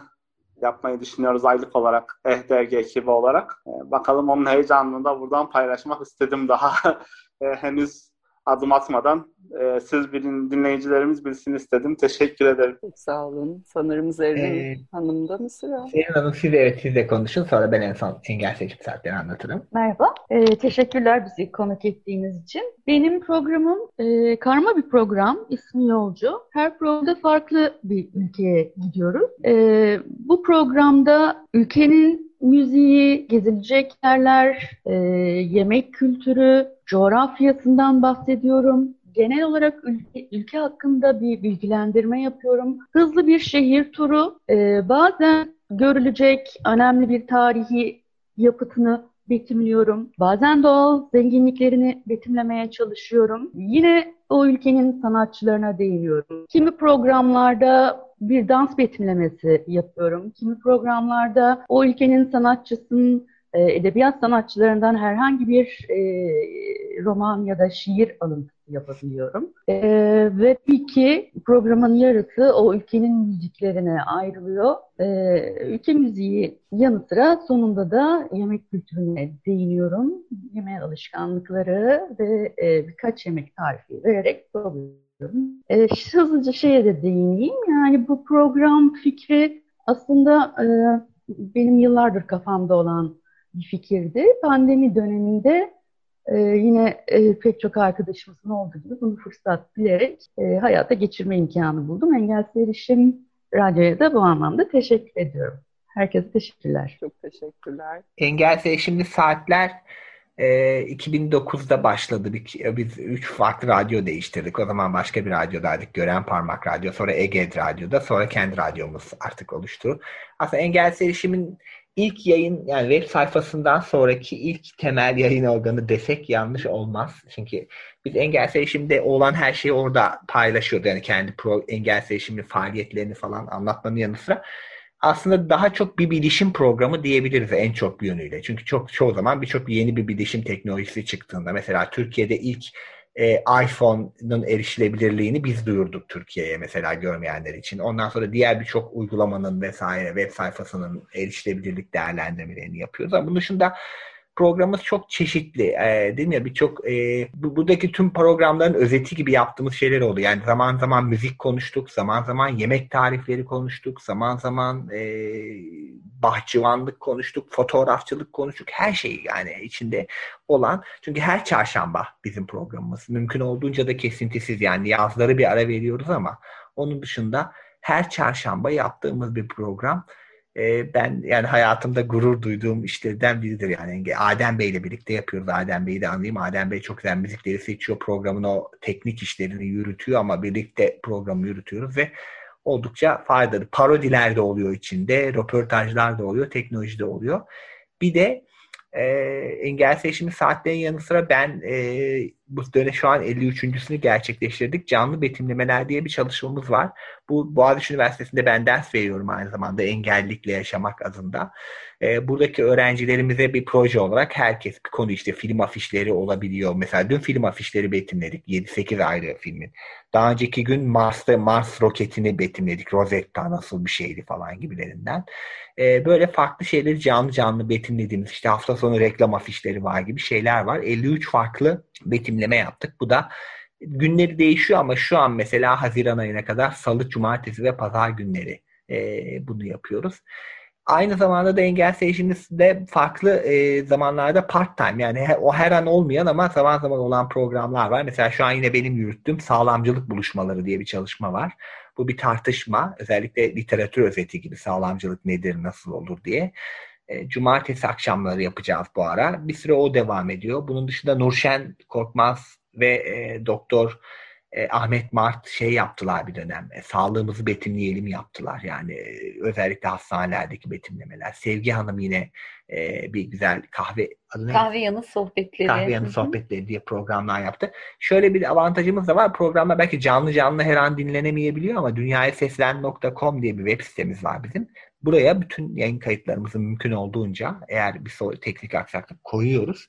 yapmayı düşünüyoruz aylık olarak Eh dergi ekibi olarak. Ee, bakalım onun heyecanını da buradan paylaşmak istedim daha. [LAUGHS] e, henüz adım atmadan e, siz bilin, dinleyicilerimiz bilsin istedim. Teşekkür ederim. Çok sağ olun. Sanırım Zerrin ee, Hanım'da mı sıra? Zerrin Hanım siz evet siz de konuşun. Sonra ben en son engel seçim saatleri anlatırım. Merhaba. E, teşekkürler bizi konuk ettiğiniz için. Benim programım e, karma bir program. ismi Yolcu. Her programda farklı bir ülkeye gidiyoruz. E, bu programda ülkenin müziği, gezilecek yerler, e, yemek kültürü, coğrafyasından bahsediyorum. Genel olarak ülke, ülke hakkında bir bilgilendirme yapıyorum. Hızlı bir şehir turu, e, bazen görülecek önemli bir tarihi yapıtını betimliyorum. Bazen doğal zenginliklerini betimlemeye çalışıyorum. Yine o ülkenin sanatçılarına değiniyorum. Kimi programlarda bir dans betimlemesi yapıyorum. Kimi programlarda o ülkenin sanatçısının e, edebiyat sanatçılarından herhangi bir e, roman ya da şiir alıntısı yapabiliyorum. E, ve iki programın yarısı o ülkenin müziklerine ayrılıyor. E, ülke müziği yanı sıra sonunda da yemek kültürüne değiniyorum. Yemek alışkanlıkları ve e, birkaç yemek tarifi vererek programı E, hızlıca şeye de değineyim. Yani bu program fikri aslında e, benim yıllardır kafamda olan bir fikirdi. Pandemi döneminde e, yine e, pek çok arkadaşımızın olduğu gibi bunu fırsat bilerek e, hayata geçirme imkanı buldum. Engelsiz Erişim Radyo'ya da bu anlamda teşekkür ediyorum. Herkese teşekkürler. Çok teşekkürler. Engelsiz Erişimli Saatler e, 2009'da başladı. Biz üç farklı radyo değiştirdik. O zaman başka bir radyodaydık. Gören Parmak Radyo, sonra Ege Radyo'da, sonra kendi radyomuz artık oluştu. Aslında engelsiz erişimin ilk yayın yani web sayfasından sonraki ilk temel yayın organı desek yanlış olmaz. Çünkü biz engelsiz erişimde olan her şeyi orada paylaşıyordu. Yani kendi pro, engelsiz erişimli faaliyetlerini falan anlatmanın yanı sıra aslında daha çok bir bilişim programı diyebiliriz en çok yönüyle. Çünkü çok çoğu zaman birçok yeni bir bilişim teknolojisi çıktığında mesela Türkiye'de ilk e, iPhone'un erişilebilirliğini biz duyurduk Türkiye'ye mesela görmeyenler için. Ondan sonra diğer birçok uygulamanın vesaire web sayfasının erişilebilirlik değerlendirmelerini yapıyoruz. Ama bunun dışında programımız çok çeşitli. E, değil mi? Birçok e, bu, buradaki tüm programların özeti gibi yaptığımız şeyler oldu. Yani zaman zaman müzik konuştuk, zaman zaman yemek tarifleri konuştuk, zaman zaman e, bahçıvanlık konuştuk, fotoğrafçılık konuştuk. Her şey yani içinde olan. Çünkü her çarşamba bizim programımız. Mümkün olduğunca da kesintisiz yani yazları bir ara veriyoruz ama onun dışında her çarşamba yaptığımız bir program e, ben yani hayatımda gurur duyduğum işlerden biridir yani. Adem Bey ile birlikte yapıyoruz. Adem Bey'i de anlayayım. Adem Bey çok güzel müzikleri seçiyor. Programın o teknik işlerini yürütüyor ama birlikte programı yürütüyoruz ve oldukça faydalı. Parodiler de oluyor içinde, röportajlar da oluyor, teknoloji de oluyor. Bir de e, engel seçimi saatlerin yanı sıra ben e, bu dönem şu an 53.sünü gerçekleştirdik. Canlı betimlemeler diye bir çalışmamız var. Bu Boğaziçi Üniversitesi'nde ben ders veriyorum aynı zamanda engellilikle yaşamak adında. E, buradaki öğrencilerimize bir proje olarak herkes bir konu işte film afişleri olabiliyor. Mesela dün film afişleri betimledik. 7-8 ayrı filmin. Daha önceki gün Mars'ta Mars roketini betimledik. Rosetta nasıl bir şeydi falan gibilerinden. E, böyle farklı şeyleri canlı canlı betimlediğimiz işte hafta sonu reklam afişleri var gibi şeyler var. 53 farklı betimleme yaptık. Bu da günleri değişiyor ama şu an mesela Haziran ayına kadar salı, cumartesi ve pazar günleri e, bunu yapıyoruz. Aynı zamanda da engelsiz erişimde farklı e, zamanlarda part time yani he, o her an olmayan ama zaman zaman olan programlar var. Mesela şu an yine benim yürüttüğüm sağlamcılık buluşmaları diye bir çalışma var. Bu bir tartışma özellikle literatür özeti gibi sağlamcılık nedir nasıl olur diye. E, cumartesi akşamları yapacağız bu ara. Bir süre o devam ediyor. Bunun dışında Nurşen Korkmaz ve e, Doktor e, Ahmet Mart şey yaptılar bir dönem. E, sağlığımızı betimleyelim yaptılar. Yani e, özellikle hastanelerdeki betimlemeler. Sevgi Hanım yine e, bir güzel kahve adı Kahve yanı sohbetleri. Kahve yanı sohbetleri diye programlar yaptı. Şöyle bir avantajımız da var. Programlar belki canlı canlı her an dinlenemeyebiliyor ama dünyayaseslen.com diye bir web sitemiz var bizim. Buraya bütün yayın kayıtlarımızı mümkün olduğunca eğer bir teknik aksaklık koyuyoruz.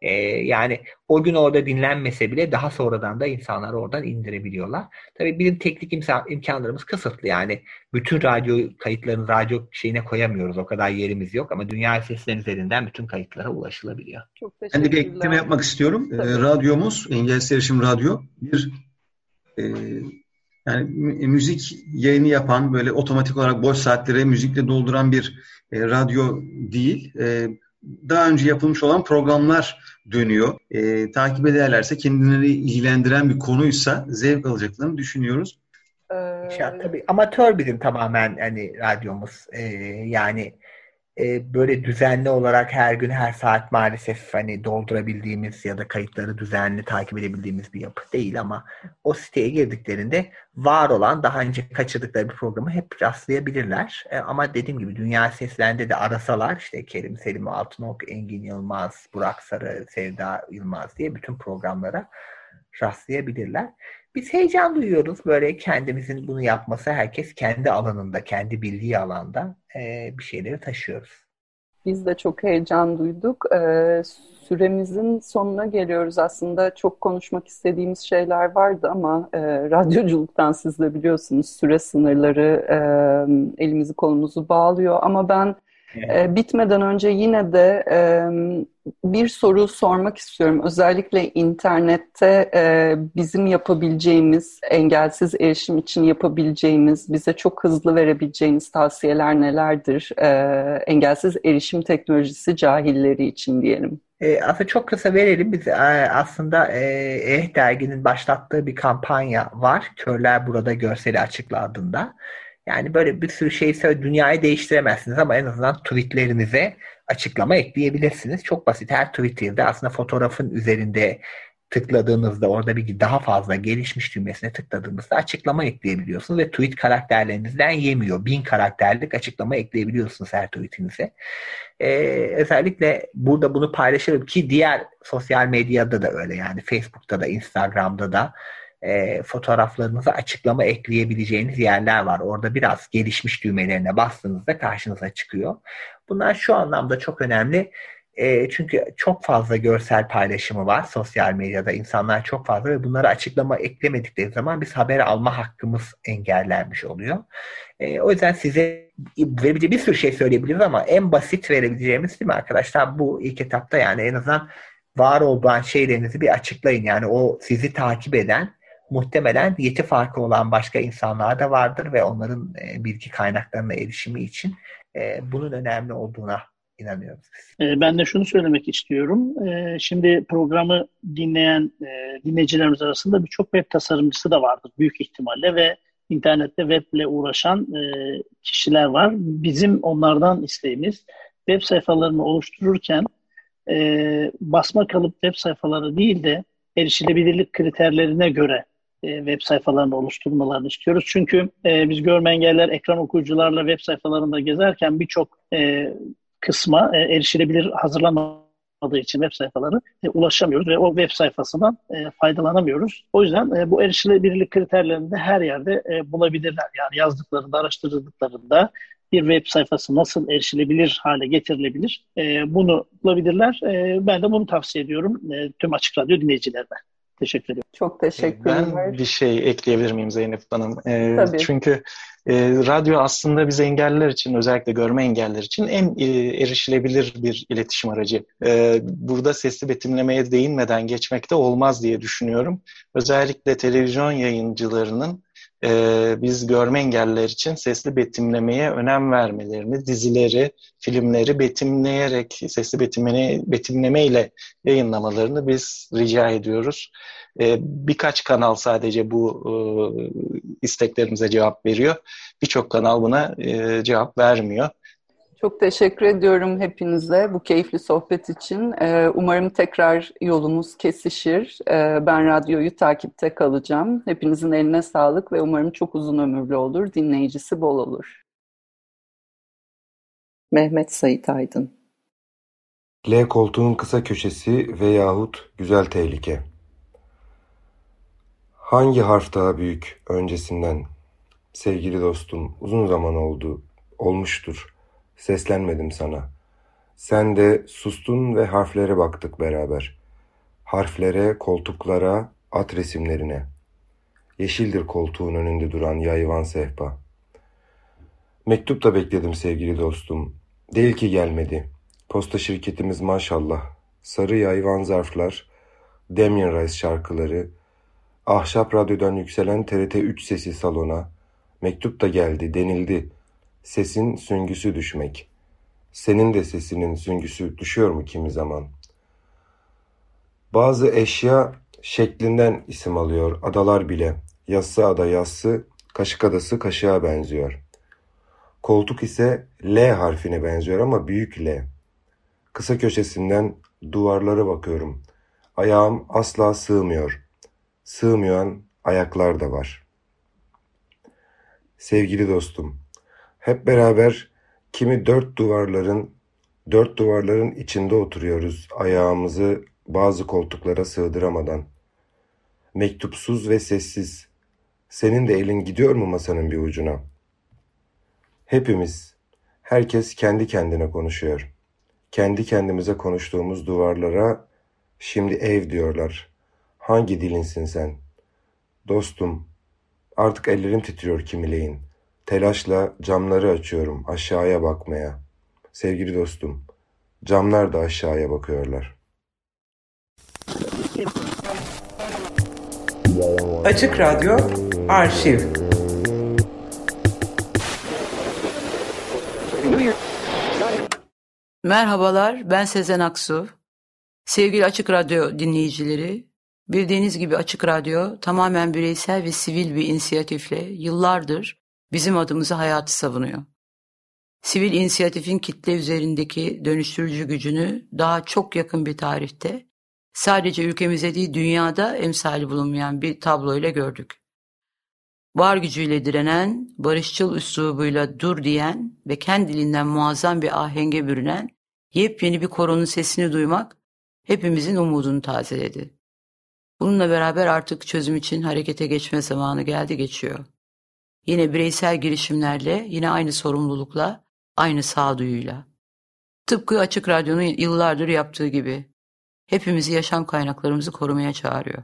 Ee, yani o gün orada dinlenmese bile daha sonradan da insanlar oradan indirebiliyorlar. Tabii bizim teknik imkan, imkanlarımız kısıtlı. Yani bütün radyo kayıtlarını radyo şeyine koyamıyoruz. O kadar yerimiz yok ama dünya sesleri üzerinden bütün kayıtlara ulaşılabiliyor. Çok ben de bir ekleme yapmak istiyorum. Ee, radyomuz, Engelsiz Erişim Radyo bir e, yani müzik yayını yapan böyle otomatik olarak boş saatleri müzikle dolduran bir e, radyo değil. E, daha önce yapılmış olan programlar dönüyor. E, takip ederlerse kendileri ilgilendiren bir konuysa zevk alacaklarını düşünüyoruz. Ee... Ya, tabii amatör bizim tamamen hani radyomuz. Ee, yani e, böyle düzenli olarak her gün her saat maalesef hani doldurabildiğimiz ya da kayıtları düzenli takip edebildiğimiz bir yapı değil ama o siteye girdiklerinde var olan daha önce kaçırdıkları bir programı hep rastlayabilirler. E, ama dediğim gibi Dünya Seslerinde de arasalar işte Kerim Selim Altınok, Engin Yılmaz, Burak Sarı, Sevda Yılmaz diye bütün programlara rastlayabilirler. Biz heyecan duyuyoruz böyle kendimizin bunu yapması. Herkes kendi alanında, kendi bildiği alanda e, bir şeyleri taşıyoruz. Biz de çok heyecan duyduk. Ee, süremizin sonuna geliyoruz aslında. Çok konuşmak istediğimiz şeyler vardı ama e, radyoculuktan siz de biliyorsunuz süre sınırları e, elimizi kolumuzu bağlıyor. Ama ben Evet. bitmeden önce yine de bir soru sormak istiyorum. Özellikle internette bizim yapabileceğimiz, engelsiz erişim için yapabileceğimiz, bize çok hızlı verebileceğiniz tavsiyeler nelerdir? Engelsiz erişim teknolojisi cahilleri için diyelim. E, aslında çok kısa verelim. Biz e, aslında e, Eh derginin başlattığı bir kampanya var. Körler Burada Görseli Açıkla adında. Yani böyle bir sürü şey dünyayı değiştiremezsiniz ama en azından tweetlerinize açıklama ekleyebilirsiniz. Çok basit. Her Twitter'de aslında fotoğrafın üzerinde tıkladığınızda orada bir daha fazla gelişmiş düğmesine tıkladığınızda açıklama ekleyebiliyorsunuz ve tweet karakterlerinizden yemiyor. Bin karakterlik açıklama ekleyebiliyorsunuz her tweetinize. Ee, özellikle burada bunu paylaşırım ki diğer sosyal medyada da öyle yani Facebook'ta da Instagram'da da e, fotoğraflarınıza açıklama ekleyebileceğiniz yerler var. Orada biraz gelişmiş düğmelerine bastığınızda karşınıza çıkıyor. Bunlar şu anlamda çok önemli. E, çünkü çok fazla görsel paylaşımı var sosyal medyada. insanlar çok fazla ve bunlara açıklama eklemedikleri zaman biz haber alma hakkımız engellenmiş oluyor. E, o yüzden size verebileceğim bir sürü şey söyleyebiliriz ama en basit verebileceğimiz değil mi arkadaşlar? Bu ilk etapta yani en azından var olan şeylerinizi bir açıklayın. Yani o sizi takip eden muhtemelen yeti farkı olan başka insanlar da vardır ve onların e, bilgi kaynaklarına erişimi için e, bunun önemli olduğuna inanıyoruz. E, ben de şunu söylemek istiyorum. E, şimdi programı dinleyen e, dinleyicilerimiz arasında birçok web tasarımcısı da vardır büyük ihtimalle ve internette weble uğraşan kişiler var. Bizim onlardan isteğimiz web sayfalarını oluştururken basma kalıp web sayfaları değil de erişilebilirlik kriterlerine göre web sayfalarını oluşturmalarını istiyoruz. Çünkü e, biz görme engeller ekran okuyucularla web sayfalarında gezerken birçok e, kısma e, erişilebilir hazırlanmadığı için web sayfaları e, ulaşamıyoruz ve o web sayfasından e, faydalanamıyoruz. O yüzden e, bu erişilebilirlik kriterlerini de her yerde e, bulabilirler. Yani yazdıklarında, araştırdıklarında bir web sayfası nasıl erişilebilir hale getirilebilir e, bunu bulabilirler. E, ben de bunu tavsiye ediyorum e, tüm Açık Radyo dinleyicilerine. Teşekkür ederim. Çok teşekkür ederim. Ben bir şey ekleyebilir miyim Zeynep Hanım? Ee, Tabii. Çünkü e, radyo aslında biz engelliler için, özellikle görme engelliler için en e, erişilebilir bir iletişim aracı. E, burada sesli betimlemeye değinmeden geçmekte olmaz diye düşünüyorum. Özellikle televizyon yayıncılarının e, biz görme engelliler için sesli betimlemeye önem vermelerini, dizileri, filmleri betimleyerek, sesli betimleme, betimlemeyle yayınlamalarını biz rica ediyoruz. E, birkaç kanal sadece bu e, isteklerimize cevap veriyor. Birçok kanal buna e, cevap vermiyor. Çok teşekkür ediyorum hepinize bu keyifli sohbet için. Ee, umarım tekrar yolumuz kesişir. Ee, ben radyoyu takipte kalacağım. Hepinizin eline sağlık ve umarım çok uzun ömürlü olur, dinleyicisi bol olur. Mehmet Sait Aydın L koltuğun kısa köşesi veyahut güzel tehlike. Hangi harf daha büyük öncesinden? Sevgili dostum, uzun zaman oldu, olmuştur. Seslenmedim sana. Sen de sustun ve harflere baktık beraber. Harflere, koltuklara, at resimlerine. Yeşildir koltuğun önünde duran yayvan sehpa. Mektup da bekledim sevgili dostum. Değil ki gelmedi. Posta şirketimiz maşallah. Sarı yayvan zarflar, Damien Rice şarkıları, ahşap radyodan yükselen TRT 3 sesi salona, mektup da geldi denildi. Sesin süngüsü düşmek. Senin de sesinin süngüsü düşüyor mu kimi zaman? Bazı eşya şeklinden isim alıyor, adalar bile. Yassı ada yassı, kaşık adası kaşığa benziyor. Koltuk ise L harfine benziyor ama büyük L. Kısa köşesinden duvarlara bakıyorum. Ayağım asla sığmıyor. Sığmayan ayaklar da var. Sevgili dostum, hep beraber kimi dört duvarların dört duvarların içinde oturuyoruz ayağımızı bazı koltuklara sığdıramadan. Mektupsuz ve sessiz. Senin de elin gidiyor mu masanın bir ucuna? Hepimiz, herkes kendi kendine konuşuyor. Kendi kendimize konuştuğumuz duvarlara şimdi ev diyorlar. Hangi dilinsin sen? Dostum, artık ellerim titriyor kimileyin. Telaşla camları açıyorum aşağıya bakmaya. Sevgili dostum, camlar da aşağıya bakıyorlar. Açık Radyo Arşiv Merhabalar, ben Sezen Aksu. Sevgili Açık Radyo dinleyicileri, bildiğiniz gibi Açık Radyo tamamen bireysel ve sivil bir inisiyatifle yıllardır bizim adımızı hayatı savunuyor. Sivil inisiyatifin kitle üzerindeki dönüştürücü gücünü daha çok yakın bir tarihte sadece ülkemize değil dünyada emsali bulunmayan bir tabloyla gördük. Var gücüyle direnen, barışçıl üslubuyla dur diyen ve kendiliğinden muazzam bir ahenge bürünen yepyeni bir koronun sesini duymak hepimizin umudunu tazeledi. Bununla beraber artık çözüm için harekete geçme zamanı geldi geçiyor. Yine bireysel girişimlerle, yine aynı sorumlulukla, aynı sağduyuyla. Tıpkı Açık Radyo'nun yıllardır yaptığı gibi hepimizi yaşam kaynaklarımızı korumaya çağırıyor.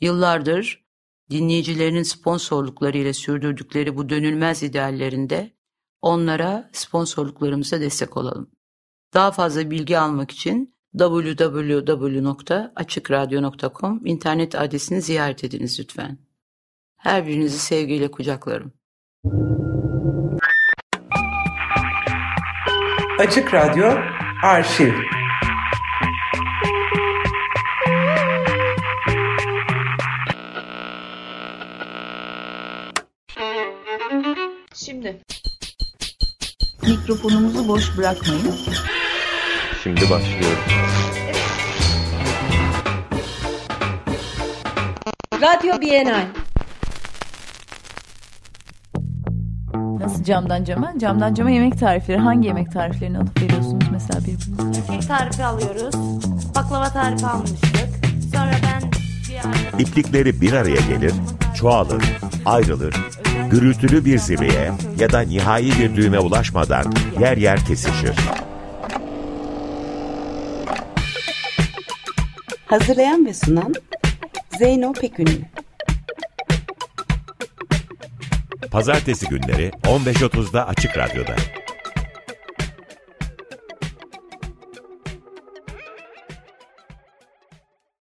Yıllardır dinleyicilerinin sponsorluklarıyla sürdürdükleri bu dönülmez ideallerinde onlara sponsorluklarımıza destek olalım. Daha fazla bilgi almak için www.açıkradyo.com internet adresini ziyaret ediniz lütfen. Her birinizi sevgiyle kucaklarım. Açık Radyo Arşiv Şimdi mikrofonumuzu boş bırakmayın. Şimdi başlıyor. Radyo Bienal Nasıl camdan cama? Camdan cama yemek tarifleri. Hangi yemek tariflerini alıp veriyorsunuz mesela birbirinize? Kek tarifi alıyoruz. Baklava tarifi almıştık. Sonra ben bir. İplikleri bir araya gelir, çoğalır, ayrılır, gürültülü bir zirveye ya da nihai bir düğüme ulaşmadan yer yer kesişir. Hazırlayan ve sunan Zeyno Pekünlü Pazartesi günleri 15.30'da Açık Radyo'da.